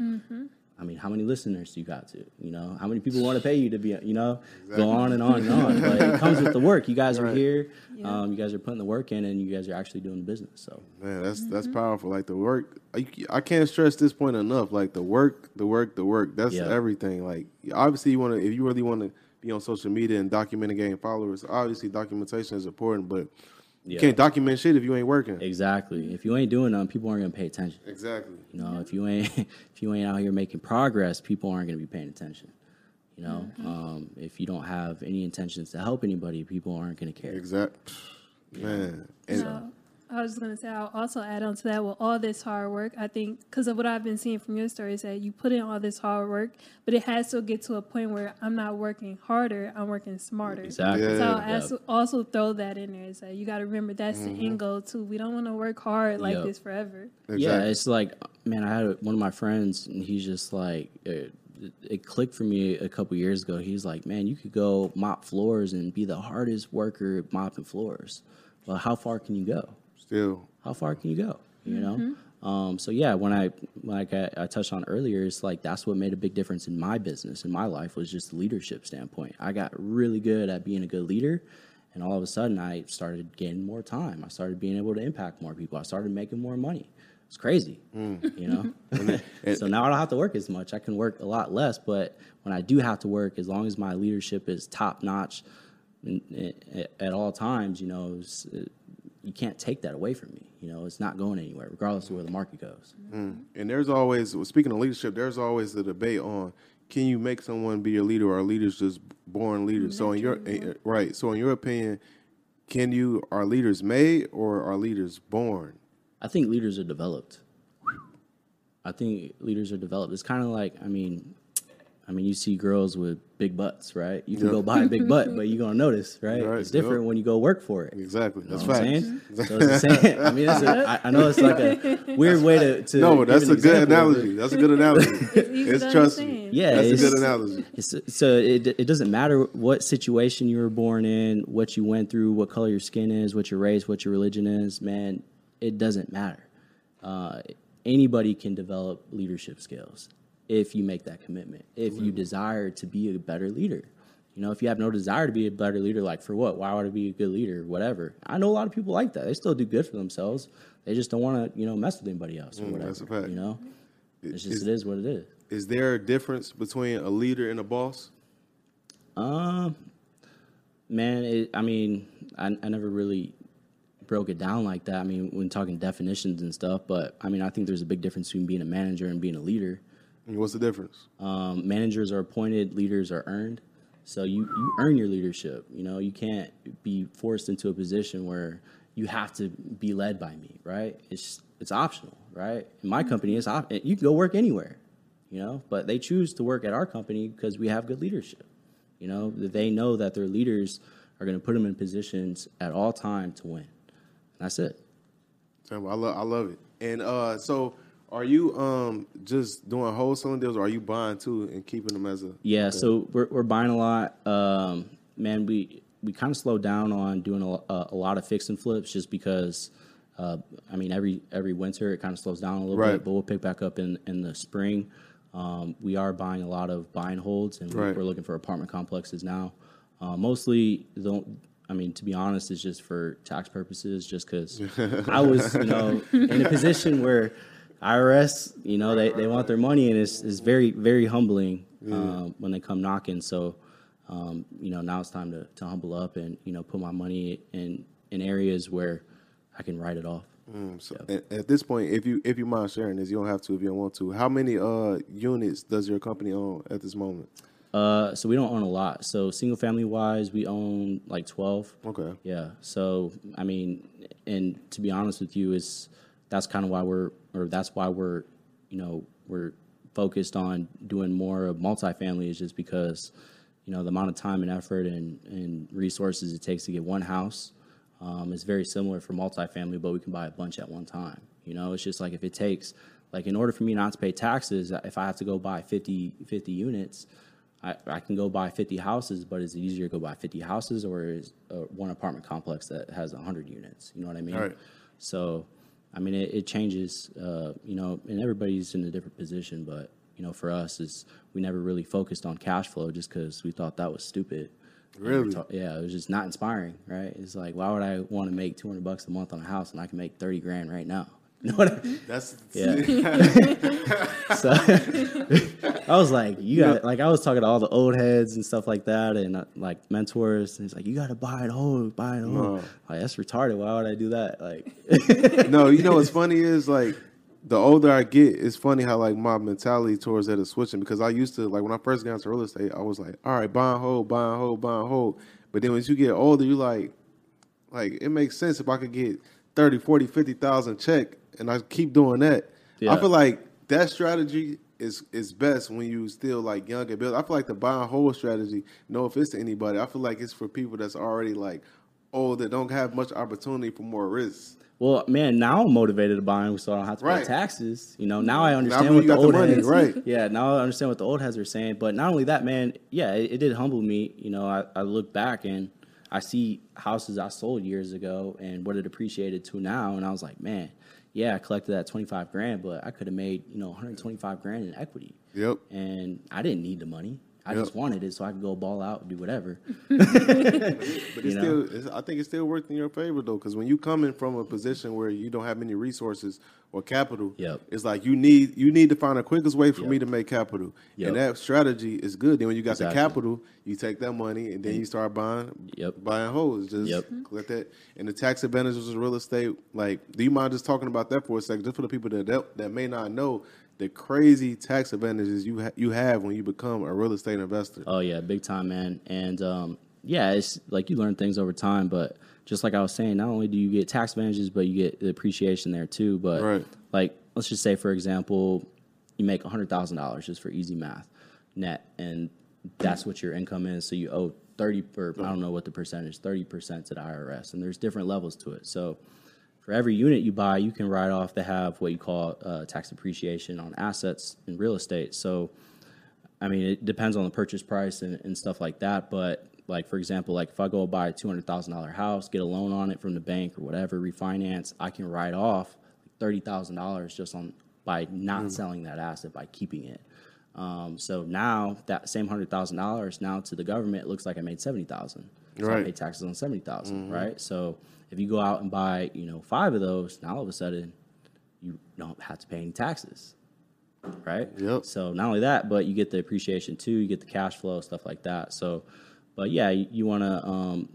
I mean, how many listeners do you got to? You know, how many people want to pay you to be? You know, go on and on and on. But it comes with the work. You guys are here. Um, you guys are putting the work in, and you guys are actually doing the business. So Man, that's that's powerful. Like the work, I, I can't stress this point enough. Like the work, the work, the work. That's Yeah. everything. Like obviously, you want to if you really want to be on social media and document and gain followers. Obviously, documentation is important, but you Yeah. can't document shit if you ain't working. exactly, if you ain't doing them, people aren't gonna pay attention. Exactly. You know, if you ain't if you ain't out here making progress, people aren't going to be paying attention. You know, um, if you don't have any intentions to help anybody, people aren't going to care. Exact. Man, and So, I was just going to say, I'll also add on to that with all this hard work. I think because of what I've been seeing from your story is that you put in all this hard work, but it has to get to a point where I'm not working harder, I'm working smarter. Exactly. Yeah. So I'll Yeah. also, also throw that in there. Is that you got to remember that's the mm-hmm. end goal too. We don't want to work hard like Yep. this forever. Yeah, it's like, man, I had one of my friends, and he's just like, it, it clicked for me a couple years ago. He's like, man, you could go mop floors and be the hardest worker mopping floors. Well, how far can you go? Still. how far can you go? You know. Um, so yeah, when I like I, I touched on earlier, it's like that's what made a big difference in my business in my life was just the leadership standpoint. I got really good at being a good leader, and all of a sudden I started gaining more time. I started being able to impact more people. I started making more money. It's crazy, you know. so now I don't have to work as much. I can work a lot less, but when I do have to work, as long as my leadership is top notch in- in- at all times, you know, it's, you can't take that away from me. You know, it's not going anywhere, regardless of where the market goes. And there's always, well, speaking of leadership, there's always the debate on can you make someone be a leader or are leaders just born leaders? So in your eh, right, so in your opinion, can you are leaders made or are leaders born? I think leaders are developed. I think leaders are developed. It's kind of like, I mean, I mean, you see girls with big butts, right? You can Yeah. go buy a big butt, but you're gonna notice, right? Right, It's different yep. when you go work for it. Exactly. That's You know what I'm saying? So it's the same. I mean, it's a, I, I know it's like a weird way to. to No, give that's an a good example, but- analogy. That's a good analogy. easy it's trust me. Yeah, that's a good analogy. It's, so it, it doesn't matter what situation you were born in, what you went through, what color your skin is, what your race, what your religion is. Man, it doesn't matter. Uh, anybody can develop leadership skills if you make that commitment. If you desire to be a better leader, you know, if you have no desire to be a better leader, like for what? Why would I be a good leader? Whatever. I know a lot of people like that. They still do good for themselves. They just don't want to, you know, mess with anybody else or whatever. that's a fact. You know, it's just Is- it is what it is. Is there a difference between a leader and a boss? Um, man, it, I mean, I, I never really broke it down like that. I mean, when talking definitions and stuff, but I mean, I think there's a big difference between being a manager and being a leader. And What's the difference? Um, managers are appointed, leaders are earned. So you, you earn your leadership. You know, you can't be forced into a position where you have to be led by me, right? It's it's optional, right? In my company, it's op- you can go work anywhere, you know, but they choose to work at our company because we have good leadership. You know, that they know that their leaders are going to put them in positions at all time to win. That's it. I love I love it. And uh, so are you um just doing wholesaling deals or are you buying too and keeping them as a Yeah, so we're we're buying a lot. Um, man, we we kind of slowed down on doing a, a, a lot of fix and flips just because. Uh, I mean, every every winter it kind of slows down a little Right. bit, but we'll pick back up in in the spring. Um, we are buying a lot of buy and holds, and Right. we're looking for apartment complexes now. Uh, mostly, don't. I mean, to be honest, it's just for tax purposes. Just because I was, you know, in a position where IRS, you know, they, they want their money, and it's, it's very very humbling um, when they come knocking. So, um, you know, now it's time to, to humble up and you know put my money in in areas where I can write it off. So at, at this point, if you if you mind sharing this, you don't have to if you don't want to. How many uh units does your company own at this moment? Uh, so we don't own a lot. So single family wise, we own like twelve. Okay. Yeah. So I mean, and to be honest with you, is that's kind of why we're, or that's why we're, you know, we're focused on doing more of multifamily is just because, you know, the amount of time and effort and, and resources it takes to get one house um, is very similar for multifamily, but we can buy a bunch at one time. You know, it's just like if it takes, like in order for me not to pay taxes, if I have to go buy 50, 50 units, I, I can go buy 50 houses, but is it easier to go buy 50 houses or is uh, one apartment complex that has 100 units? You know what I mean? Right. So, I mean, it, it changes, uh, you know, and everybody's in a different position, but, you know, for us, is we never really focused on cash flow just because we thought that was stupid. Really? yeah, it was just not inspiring, right? It's like, why would I want to make 200 bucks a month on a house and I can make 30 grand right now? You know what I mean? That's Yeah. so I was like, you got like I was talking to all the old heads and stuff like that, and uh, like mentors. And he's like, you got to buy it whole, buy it whole. Like that's retarded. Why would I do that? Like, no, you know what's funny is like the older I get, it's funny how like my mentality towards that is switching because I used to like when I first got into real estate, I was like, all right, buy and hold, buy and hold, buy and hold. But then once you get older, you like, like it makes sense if I could get 30, 40, 50,000 check and I keep doing that. I feel like that strategy is is best when you still like young and build. I feel like the buy and hold strategy, no offense to anybody, I feel like it's for people that's already like old that don't have much opportunity for more risks. well, man, now I'm motivated to buy so I don't have to Right. pay taxes. You know, now I understand when what the got the old money, heads, right. Yeah, now I understand what the old heads are saying. But not only that, man, yeah, it, it did humble me. You know, I, I look back and I see houses I sold years ago and what it appreciated to now, and I was like, man, yeah, I collected that 25 grand, but I could have made you know 125 grand in equity. Yep. And I didn't need the money. I Yep. just wanted it so I could go ball out and do whatever. But it's know? still, it's, I think it still worked in your favor though, because when you coming from a position where you don't have many resources or capital, Yep. it's like you need you need to find the quickest way for Yep. me to make capital, Yep. and that strategy is good. Then when you got Exactly. the capital, you take that money and then you start buying, Yep. buying hoes. Just Yep. let that and the tax advantages of real estate. Like, do you mind just talking about that for a second, just for the people that that, that may not know the crazy tax advantages you ha- you have when you become a real estate investor? Oh yeah, big time, man. And um, yeah, it's like you learn things over time. But just like I was saying, not only do you get tax advantages, but you get the appreciation there too. But Right. like, let's just say, for example, you make hundred thousand dollars just for easy math, net, and that's what your income is. So you owe thirty, or I don't know what the percentage, thirty percent to the IRS, and there's different levels to it. So for every unit you buy, you can write off to have what you call uh, tax depreciation on assets in real estate. So I mean, it depends on the purchase price and, and stuff like that. But like for example, like if I go buy a two hundred thousand dollar house, get a loan on it from the bank or whatever, refinance, I can write off thirty thousand dollars just on by not selling that asset by keeping it. Um, so now that same hundred thousand dollars now to the government looks like I made seventy thousand. So I Right. pay taxes on seventy right? So if you go out and buy you know five of those, now all of a sudden you don't have to pay any taxes right? Yep. So not only that, but you get the appreciation too. You get the cash flow, stuff like that. So, but yeah, you, you want to um,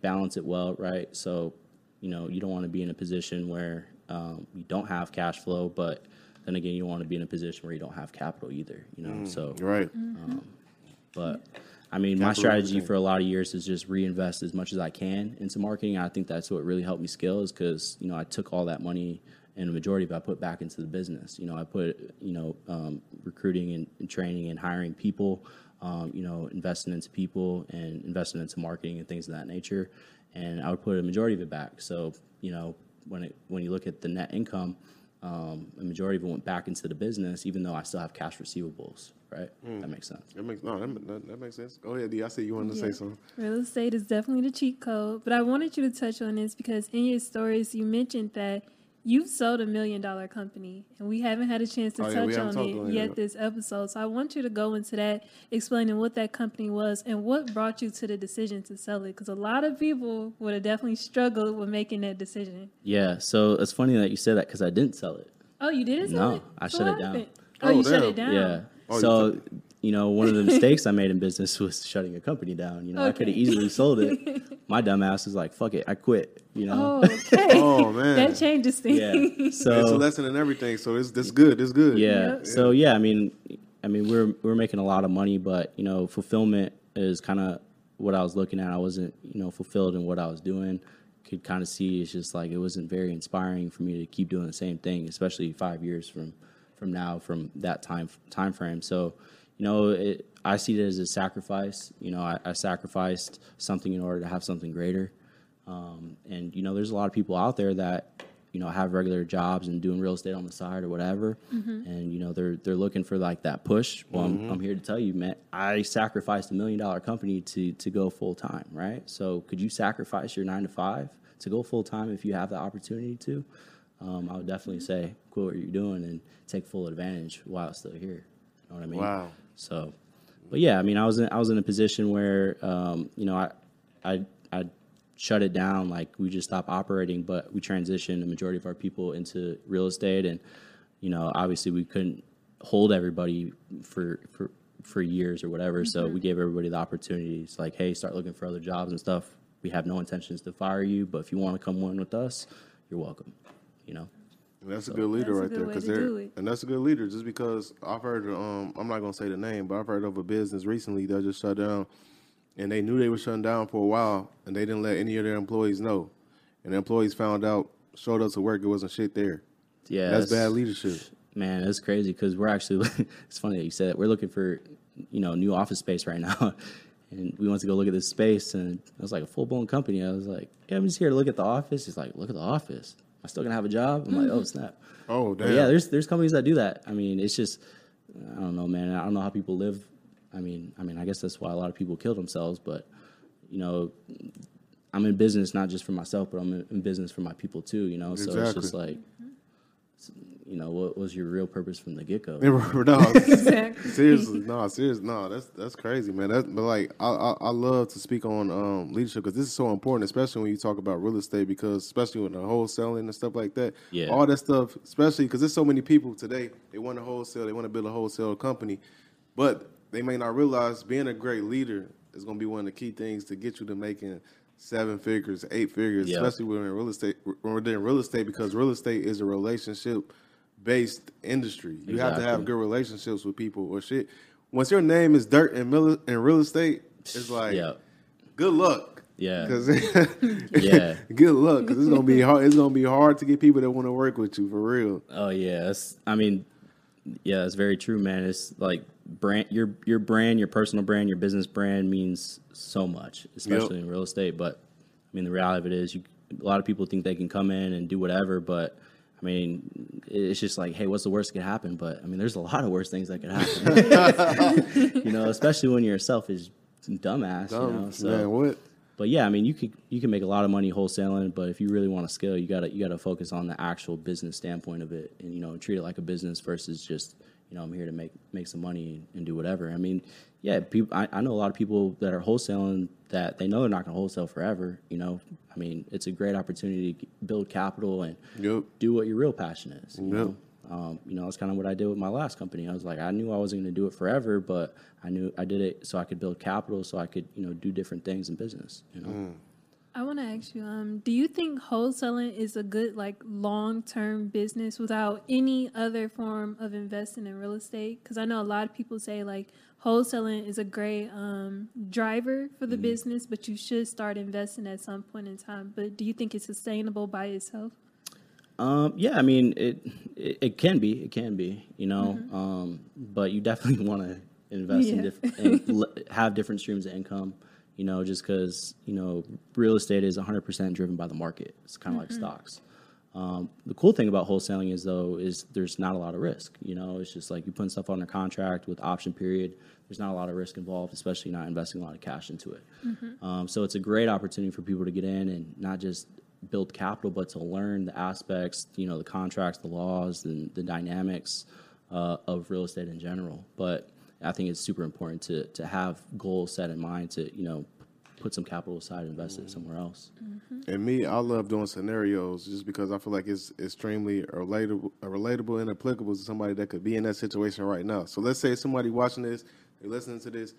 balance it well, right? So, you know, you don't want to be in a position where um, you don't have cash flow, but then again, you don't want to be in a position where you don't have capital either. You know, so Right. Um, but I mean, my strategy for a lot of years is just reinvest as much as I can into marketing. I think that's what really helped me scale is because you know I took all that money and the majority of it I put back into the business. You know, I put you know um, recruiting and, and training and hiring people. Um, you know, investing into people and investing into marketing and things of that nature. And I would put a majority of it back. So you know, when it when you look at the net income, um, a majority of it went back into the business, even though I still have cash receivables. Right? That makes sense. That makes no, that, that, that makes sense. Go ahead, D. I see you wanted to say something. Real estate is definitely the cheat code, but I wanted you to touch on this because in your stories you mentioned that you've sold a million dollar company, and we haven't had a chance to Oh, touch haven't on it on yet yet. this episode. So I want you to go into that, explaining what that company was and what brought you to the decision to sell it. Because a lot of people would have definitely struggled with making that decision. Yeah, so it's funny that you said that because I didn't sell it. Oh, you didn't sell No, it? I So shut what it down. happened? Oh, Oh, you shut it down. Yeah. Oh, so took- you know, one of the mistakes I made in business was shutting a company down. You know, I could have easily sold it. My dumbass is like, "Fuck it, I quit." You know. Oh, okay. Oh, man. that changes things. Yeah. it's a lesson in everything. So it's this good. It's good. yeah. Yep. So yeah, I mean, I mean, we're we're making a lot of money, but you know, fulfillment is kind of what I was looking at. I wasn't, you know, fulfilled in what I was doing. Could kind of see it's just like it wasn't very inspiring for me to keep doing the same thing, especially five years from from now from that time time frame. So, you know, it, I see it as a sacrifice. You know, I, I sacrificed something in order to have something greater. Um, and you know, there's a lot of people out there that you know have regular jobs and doing real estate on the side or whatever, and you know they're they're looking for like that push. Well, I'm, I'm here to tell you, man, I sacrificed a million dollar company to to go full time, right? So could you sacrifice your nine to five to go full time if you have the opportunity to? Um, I would definitely say quit what you're doing and take full advantage while it's still here. You know what I mean? Wow. So, but yeah, I mean, I was in, I was in a position where, um, you know, I, I, I shut it down. Like we just stopped operating, but we transitioned the majority of our people into real estate, and you know, obviously we couldn't hold everybody for for for years or whatever. So we gave everybody the opportunities, like, hey, start looking for other jobs and stuff. We have no intentions to fire you, but if you want to come on with us, you're welcome. You know. And that's a good leader That's right good there, because they're it. and that's a good leader. Just because I've heard, um, I'm not gonna say the name, but I've heard of a business recently that just shut down, and they knew they were shutting down for a while, and they didn't let any of their employees know, and the employees found out, showed up to work, it wasn't shit there. Yeah, That's bad leadership. Man, it's crazy because we're actually. it's funny that you said that. We're looking for, you know, new office space right now, and we went to go look at this space, and it was like a full blown company. I was like, "Yeah, I'm just here to look at the office." He's like, "Look at the office. I still gonna have a job?" I'm like, "Oh mm-hmm. snap!" Oh But yeah, there's there's companies that do that. I mean, it's just, I don't know, man. I don't know how people live. I mean, I mean, I guess that's why a lot of people kill themselves. But you know, I'm in business not just for myself, but I'm in, in business for my people too. You know, so it's just like, mm-hmm. You know, what was your real purpose from the get go? no, Exactly. seriously, no, seriously, no, that's that's crazy, man. That, but like, I, I I love to speak on um, leadership because this is so important, especially when you talk about real estate, because especially with the wholesaling and stuff like that, Yeah. all that stuff, especially because there's so many people today they want to wholesale, they want to build a wholesale company, but they may not realize being a great leader is going to be one of the key things to get you to making seven figures, eight figures, Yeah. especially when we're in real estate. When we're doing real estate, because real estate is a relationship based industry. You have to have good relationships with people or shit. Once your name is dirt in, mil- in real estate, it's like Yeah. good luck. Yeah. Cause Yeah. good luck because it's gonna be hard. It's gonna be hard to get people that want to work with you for real. Oh yeah, that's, I mean, yeah, it's very true, man. It's like brand your your brand, your personal brand, your business brand means so much, especially in real estate. But I mean, the reality of it is, you a lot of people think they can come in and do whatever, but I mean, it's just like, hey, what's the worst that could happen? But I mean, there's a lot of worse things that could happen. you know, especially when you're a selfish dumbass. you know, Dumb, so man, what? But yeah, I mean, you could you can make a lot of money wholesaling, but if you really want to scale, you gotta you gotta focus on the actual business standpoint of it, and you know, treat it like a business versus just you know, I'm here to make make some money and do whatever. I mean, yeah, people. I, I know a lot of people that are wholesaling that they know they're not going to wholesale forever. You know, I mean, it's a great opportunity to build capital and Yep. do what your real passion is. You Yep. know, um, you know, that's kind of what I did with my last company. I was like, I knew I wasn't going to do it forever, but I knew I did it so I could build capital, so I could you know do different things in business. You know. I want to ask you, um, do you think wholesaling is a good like long term business without any other form of investing in real estate? Because I know a lot of people say like wholesaling is a great um, driver for the business, but you should start investing at some point in time. But do you think it's sustainable by itself? Um, yeah, I mean it, it. It can be. It can be. You know, um, but you definitely want to invest in Yeah. different and l- have different streams of income. You know, just because you know real estate is 100 percent driven by the market. It's kind of like stocks. Um, the cool thing about wholesaling is though is there's not a lot of risk. You know, it's just like you putting stuff under contract with option period. There's not a lot of risk involved, especially not investing a lot of cash into it. Um, so it's a great opportunity for people to get in and not just build capital, but to learn the aspects, you know, the contracts, the laws, and the dynamics uh, of real estate in general. But I think it's super important to to have goals set in mind to you know put some capital aside and invest it somewhere else. And me, I love doing scenarios just because I feel like it's extremely relatable, relatable and applicable to somebody that could be in that situation right now. So let's say somebody watching this, they're listening to this,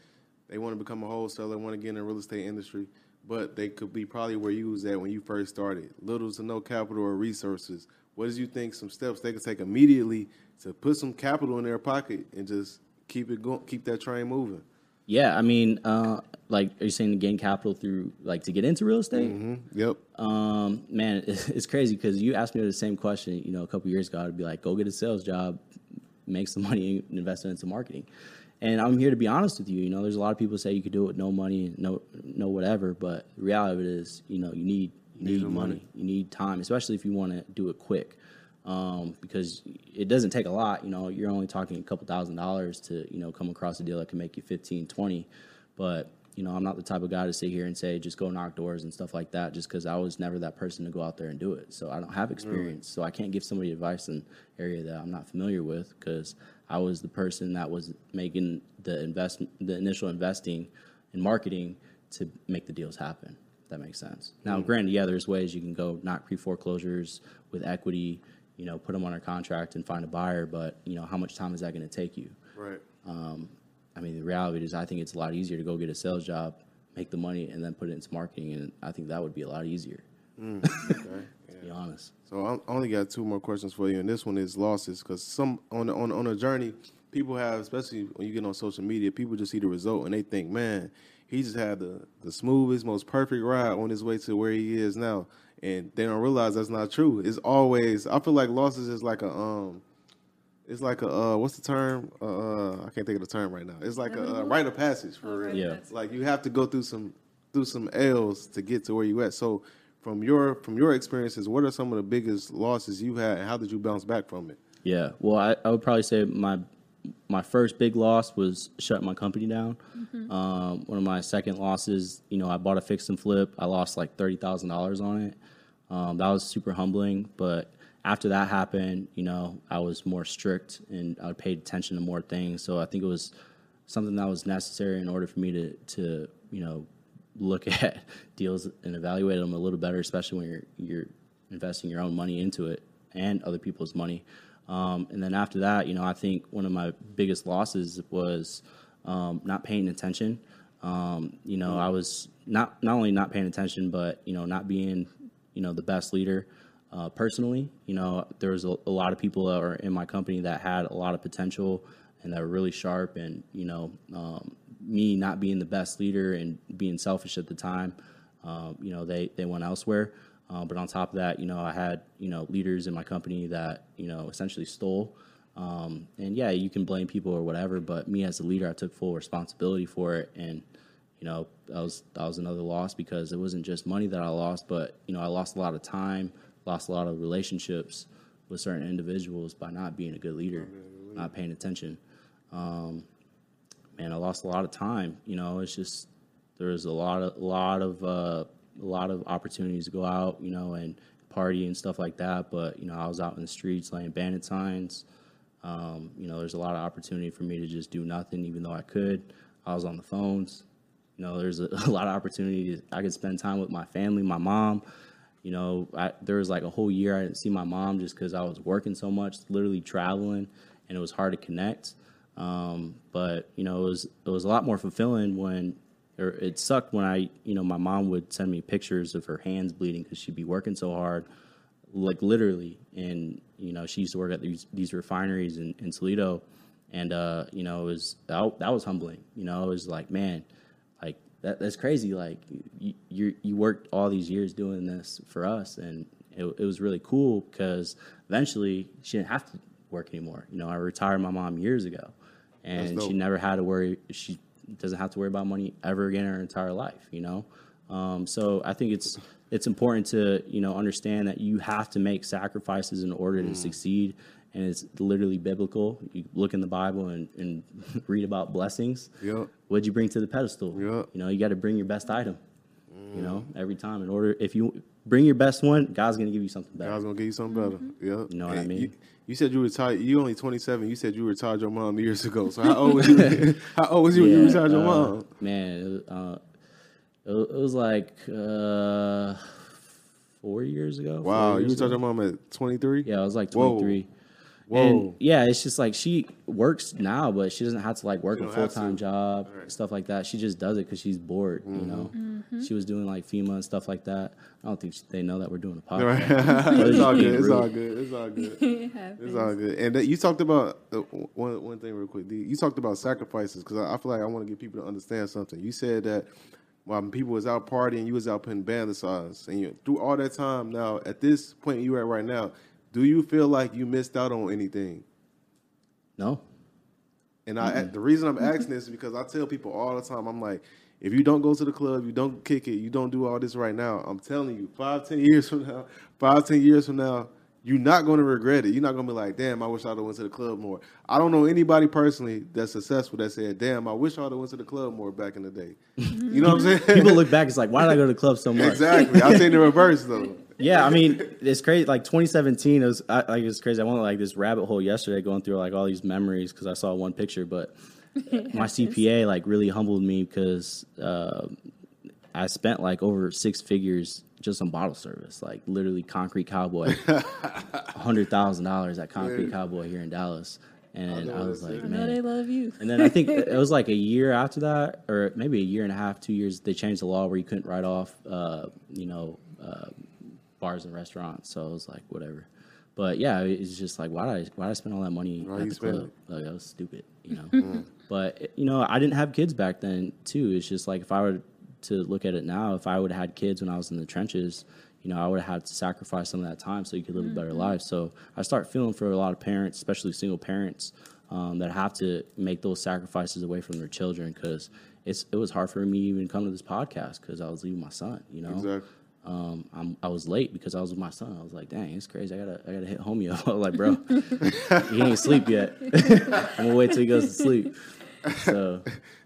they want to become a wholesaler, want to get in the real estate industry, but they could be probably where you was at when you first started, little to no capital or resources. What do you think some steps they could take immediately to put some capital in their pocket and just keep it going, keep that train moving? Yeah, I mean, uh, like, are you saying to gain capital through like to get into real estate? Yep. Um, man, it's, it's crazy because you asked me the same question, you know, a couple years ago. I'd be like, go get a sales job, make some money, and invest it into marketing. And I'm here to be honest with you. You know, there's a lot of people say you could do it with no money, no, no whatever. But the reality of it is, you know, you need you need some money. money. you need time, especially if you want to do it quick. Um, because it doesn't take a lot. You know, you're only talking a couple thousand dollars to you know come across a deal that can make you 15, 20. But you know, I'm not the type of guy to sit here and say just go knock doors and stuff like that. Just because I was never that person to go out there and do it, so I don't have experience. So I can't give somebody advice in an area that I'm not familiar with because I was the person that was making the invest the initial investing in marketing to make the deals happen. That makes sense. Now, mm-hmm. granted, yeah, there's ways you can go knock pre foreclosures with equity. You know, put them under contract and find a buyer, but you know, how much time is that going to take you? Right. Um, I mean, the reality is, I think it's a lot easier to go get a sales job, make the money, and then put it into marketing, and I think that would be a lot easier. Mm, okay. To be honest. So I only got two more questions for you, and this one is losses because some on on on a journey, people have, especially when you get on social media, people just see the result and they think, man, he just had the the smoothest, most perfect ride on his way to where he is now, and they don't realize that's not true. It's always I feel like losses is like a um. It's like a uh, what's the term? Uh, uh, I can't think of the term right now. It's like a, uh rite of passage for real. Yeah. It's like you have to go through some through some L's to get to where you at. So from your from your experiences, what are some of the biggest losses you had, and how did you bounce back from it? Yeah. Well, I, I would probably say my my first big loss was shutting my company down. Um, one of my second losses, you know, I bought a fix and flip. I lost like thirty thousand dollars on it. Um, that was super humbling. But after that happened, you know, I was more strict and I paid attention to more things. So I think it was something that was necessary in order for me to to you know look at deals and evaluate them a little better, especially when you're you're investing your own money into it and other people's money. Um, and then after that, you know, I think one of my biggest losses was um, not paying attention. Um, you know, I was not not only not paying attention, but you know, not being you know the best leader uh, personally. You know, there was a, a lot of people that were in my company that had a lot of potential and that were really sharp. And you know, um, me not being the best leader and being selfish at the time, um, you know, they they went elsewhere. Uh, but on top of that, you know, I had you know leaders in my company that you know essentially stole. Um, and yeah, you can blame people or whatever, but me as a leader, I took full responsibility for it, and you know that was that was another loss because it wasn't just money that I lost, but you know I lost a lot of time, lost a lot of relationships with certain individuals by not being a good leader, not paying attention. Um, man, I lost a lot of time. You know, it's just there was a lot of lot of uh, a lot of opportunities to go out, you know, and party and stuff like that. But you know, I was out in the streets laying bandit signs. Um, you know, there's a lot of opportunity for me to just do nothing, even though I could. I was on the phones. You know, there's a, a lot of opportunities. I could spend time with my family, my mom. You know, I, there was like a whole year I didn't see my mom just because I was working so much, literally traveling, and it was hard to connect. Um, but you know, it was it was a lot more fulfilling when, or it sucked when I, you know, my mom would send me pictures of her hands bleeding because she'd be working so hard, like literally. And you know, she used to work at these these refineries in, in Toledo, and uh, you know, it was that, that was humbling. You know, it was like, man, like that, that's crazy. Like you, you you worked all these years doing this for us, and it, it was really cool because eventually she didn't have to work anymore. You know, I retired my mom years ago, and she never had to worry. She doesn't have to worry about money ever again in her entire life. You know, um, so I think it's it's important to you know understand that you have to make sacrifices in order to succeed. And it's literally biblical. You look in the Bible and, and read about blessings. Yep. What'd you bring to the pedestal? Yep. You know, you got to bring your best item. You know, every time in order. If you bring your best one, God's gonna give you something better. God's gonna give you something better. Yep. You know what I mean? You, you said you retired. You only twenty seven. You said you retired your mom years ago. So how old was you? how old was you when you retired your uh, mom? Man, uh, It, it was like uh, four years ago. Wow, you years were talking ago. about mom at 23? Yeah, I was like 23. Whoa. And yeah, it's just like she works now, but she doesn't have to like work a full time job, stuff like that. She just does it because she's bored. Mm-hmm. You know, she was doing like FEMA and stuff like that. I don't think they know that we're doing a Right. podcast. it's all good. It's all good. It's all good. it. It's all good. And that you talked about uh, one one thing real quick. You talked about sacrifices because I, I feel like I want to get people to understand something. You said that while people was out partying, you was out putting band signs, and you through all that time. Now, at this point you are at right now, do you feel like you missed out on anything? No, And I, the reason I'm asking this is because I tell people all the time, I'm like, if you don't go to the club, you don't kick it, you don't do all this right now, I'm telling you, five, ten years from now, five, ten years from now, you're not going to regret it. You're not going to be like, damn, I wish I'd have went to the club more. I don't know anybody personally that's successful that said, damn, I wish I'd have went to the club more back in the day. You know what I'm saying? people look back. It's like, why did I go to the club so much? exactly. I've seen the reverse though. Yeah, I mean, it's crazy. Like 2017, it was I, like it's crazy. I went like this rabbit hole yesterday, going through like all these memories because I saw one picture. But my CPA like really humbled me because uh, I spent like over six figures just on bottle service, like literally Concrete Cowboy, hundred thousand dollars at Concrete Cowboy here in Dallas, and I, was like, man, I they love you. And then I think it was like a year after that, or maybe a year and a half, two years. They changed the law where you couldn't write off, uh, you know, uh, bars and restaurants. So it was like whatever. But yeah, it's just like why did I why did I spend all that money Why at the spend club? Like that was stupid, you know. but you know, I didn't have kids back then too. It's just like if I were to look at it now, if I would have had kids when I was in the trenches, you know, I would have had to sacrifice some of that time so you could live a better life. So I start feeling for a lot of parents, especially single parents, um, that have to make those sacrifices away from their children because it's it was hard for me to even come to this podcast because I was leaving my son. You know, Exactly. Um, I'm, I was late because I was with my son. I was like, dang, it's crazy. I gotta, I gotta hit homie up. I was like, bro, he ain't sleep yet. I'm gonna wait till he goes to sleep. So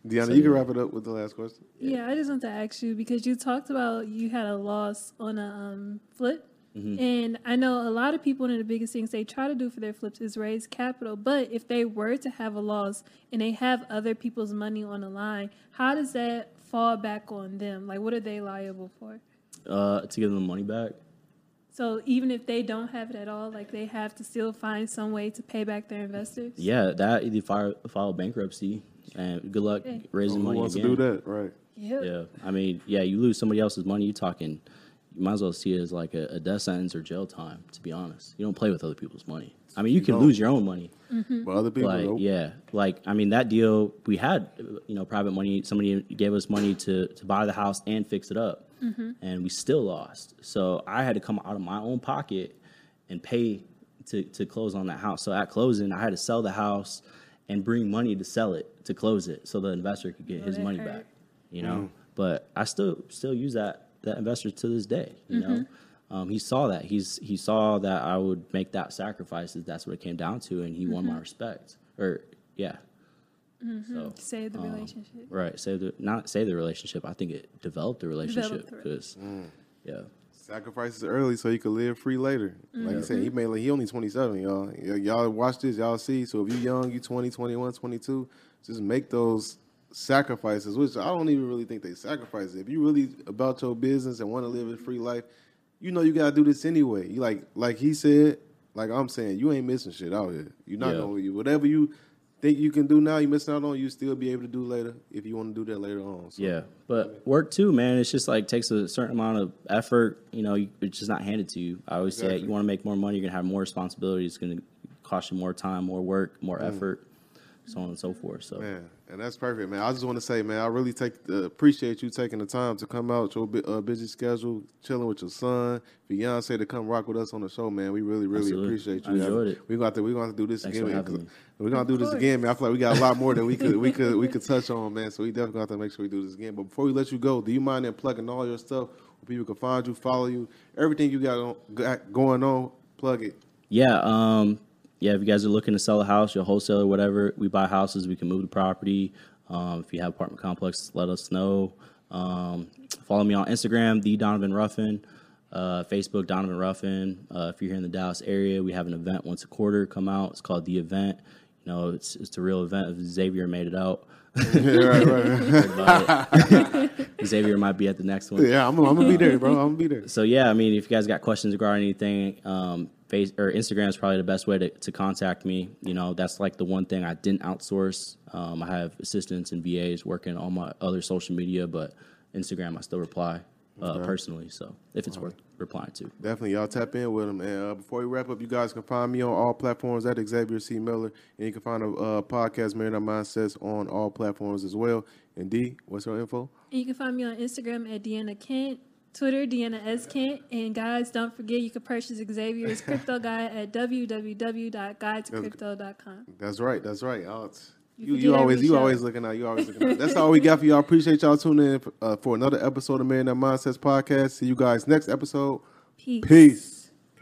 Deanna, you can wrap it up with the last question. Yeah, I just want to ask you because you talked about you had a loss on a um, flip. Mm-hmm. And I know a lot of people, one of the biggest things they try to do for their flips is raise capital. But if they were to have a loss and they have other people's money on the line, how does that fall back on them? Like, what are they liable for? Uh, to give them the money back. So even if they don't have it at all, like they have to still find some way to pay back their investors. Yeah, that either file, file bankruptcy and good luck Okay. raising Who money wants again. to do that? Right. Yep. Yeah, I mean, yeah, you lose somebody else's money, you talking. You might as well see it as like a, a death sentence or jail time. To be honest, you don't play with other people's money. I mean, you can don't. lose your own money, But other people, like nope. yeah, like I mean that deal we had, you know, private money. Somebody gave us money to to buy the house and fix it up, Mm-hmm. and we still lost. So I had to come out of my own pocket and pay to to close on that house. So at closing, I had to sell the house and bring money to sell it to close it, so the investor could get Oh, his money hurt. back. You know, mm-hmm. but I still still use that that investor to this day. You know. Mm-hmm. Um, he saw that. He's he saw that I would make that sacrifices. That's what it came down to, and he won my respect. Or yeah, Mm-hmm. so Save Um, the relationship. right. Save the not save the relationship. I think it developed the relationship Developed the because mm. yeah, Sacrifices early so you could live free later. Like you mm-hmm. said, he made like he only 27, y'all. Y- Y'all watch this, y'all see. So if you young, you 20, 21, 22, just make those sacrifices, which I don't even really think they sacrifice. If you really about your business and want to live a free life, you know you gotta do this anyway. You like like he said, like I'm saying, you ain't missing shit out here. You're not Yeah. gonna you whatever you think you can do now, you missing out on, you still be able to do later if you want to do that later on. So yeah. But work too, man. It's just like takes a certain amount of effort. You know, you, it's just not handed to you. I always say you want to make more money, you're gonna have more responsibility. It's gonna cost you more time, more work, more mm. effort, so on and so forth. So Man, and that's perfect, man. I just want to say, man, I really take uh, appreciate you taking the time to come out your uh, busy schedule, chilling with your son, fiance, to come rock with us on the show, man. We really, really Absolutely. appreciate you. I enjoyed it. We're gonna to, we're gonna have to do this Thanks again. for man, me. We're gonna do this again, man. I feel like we got a lot more that we could, we could, we could touch on, man. So we definitely have to make sure we do this again. But before we let you go, do you mind then plugging all your stuff where people can find you, follow you, everything you got, on, got going on? Plug it. Yeah, um, yeah. If you guys are looking to sell a house, you're a wholesaler, whatever, we buy houses. We can move the property. Um, if you have apartment complex, let us know. Um, follow me on Instagram, the Donovan Ruffin. Uh, Facebook, Donovan Ruffin. Uh, if you're here in the Dallas area, we have an event once a quarter. Come out. It's called the event. you know, it's it's a real event. If Xavier made it out, yeah, right, right. about. Xavier might be at the next one. yeah, I'm, I'm gonna be there, bro. I'm gonna be there. So yeah, I mean, if you guys got questions regarding anything, um, face or Instagram is probably the best way to, to contact me. You know, that's like the one thing I didn't outsource. Um, I have assistants and VAs working on my other social media, but Instagram I still reply uh, personally. So if it's worth replying to, Definitely, y'all tap in with them. And uh, before we wrap up, you guys can find me on all platforms at Xavier C. Miller, and you can find a uh, podcast, Millionaire Mindsets, on all platforms as well. And D, what's your info? And you can find me on Instagram at Deanna Kent, Twitter, Deanna S. Kent. And guys, don't forget you can purchase Xavier's crypto guide at www.guide2crypto.com. That's right. That's right. Oh, You you you always you show. always looking out. You always looking out. That's all we got for y'all. Appreciate y'all tuning in uh, for another episode of Man That Mindsets podcast. See you guys next episode. Peace. Peace.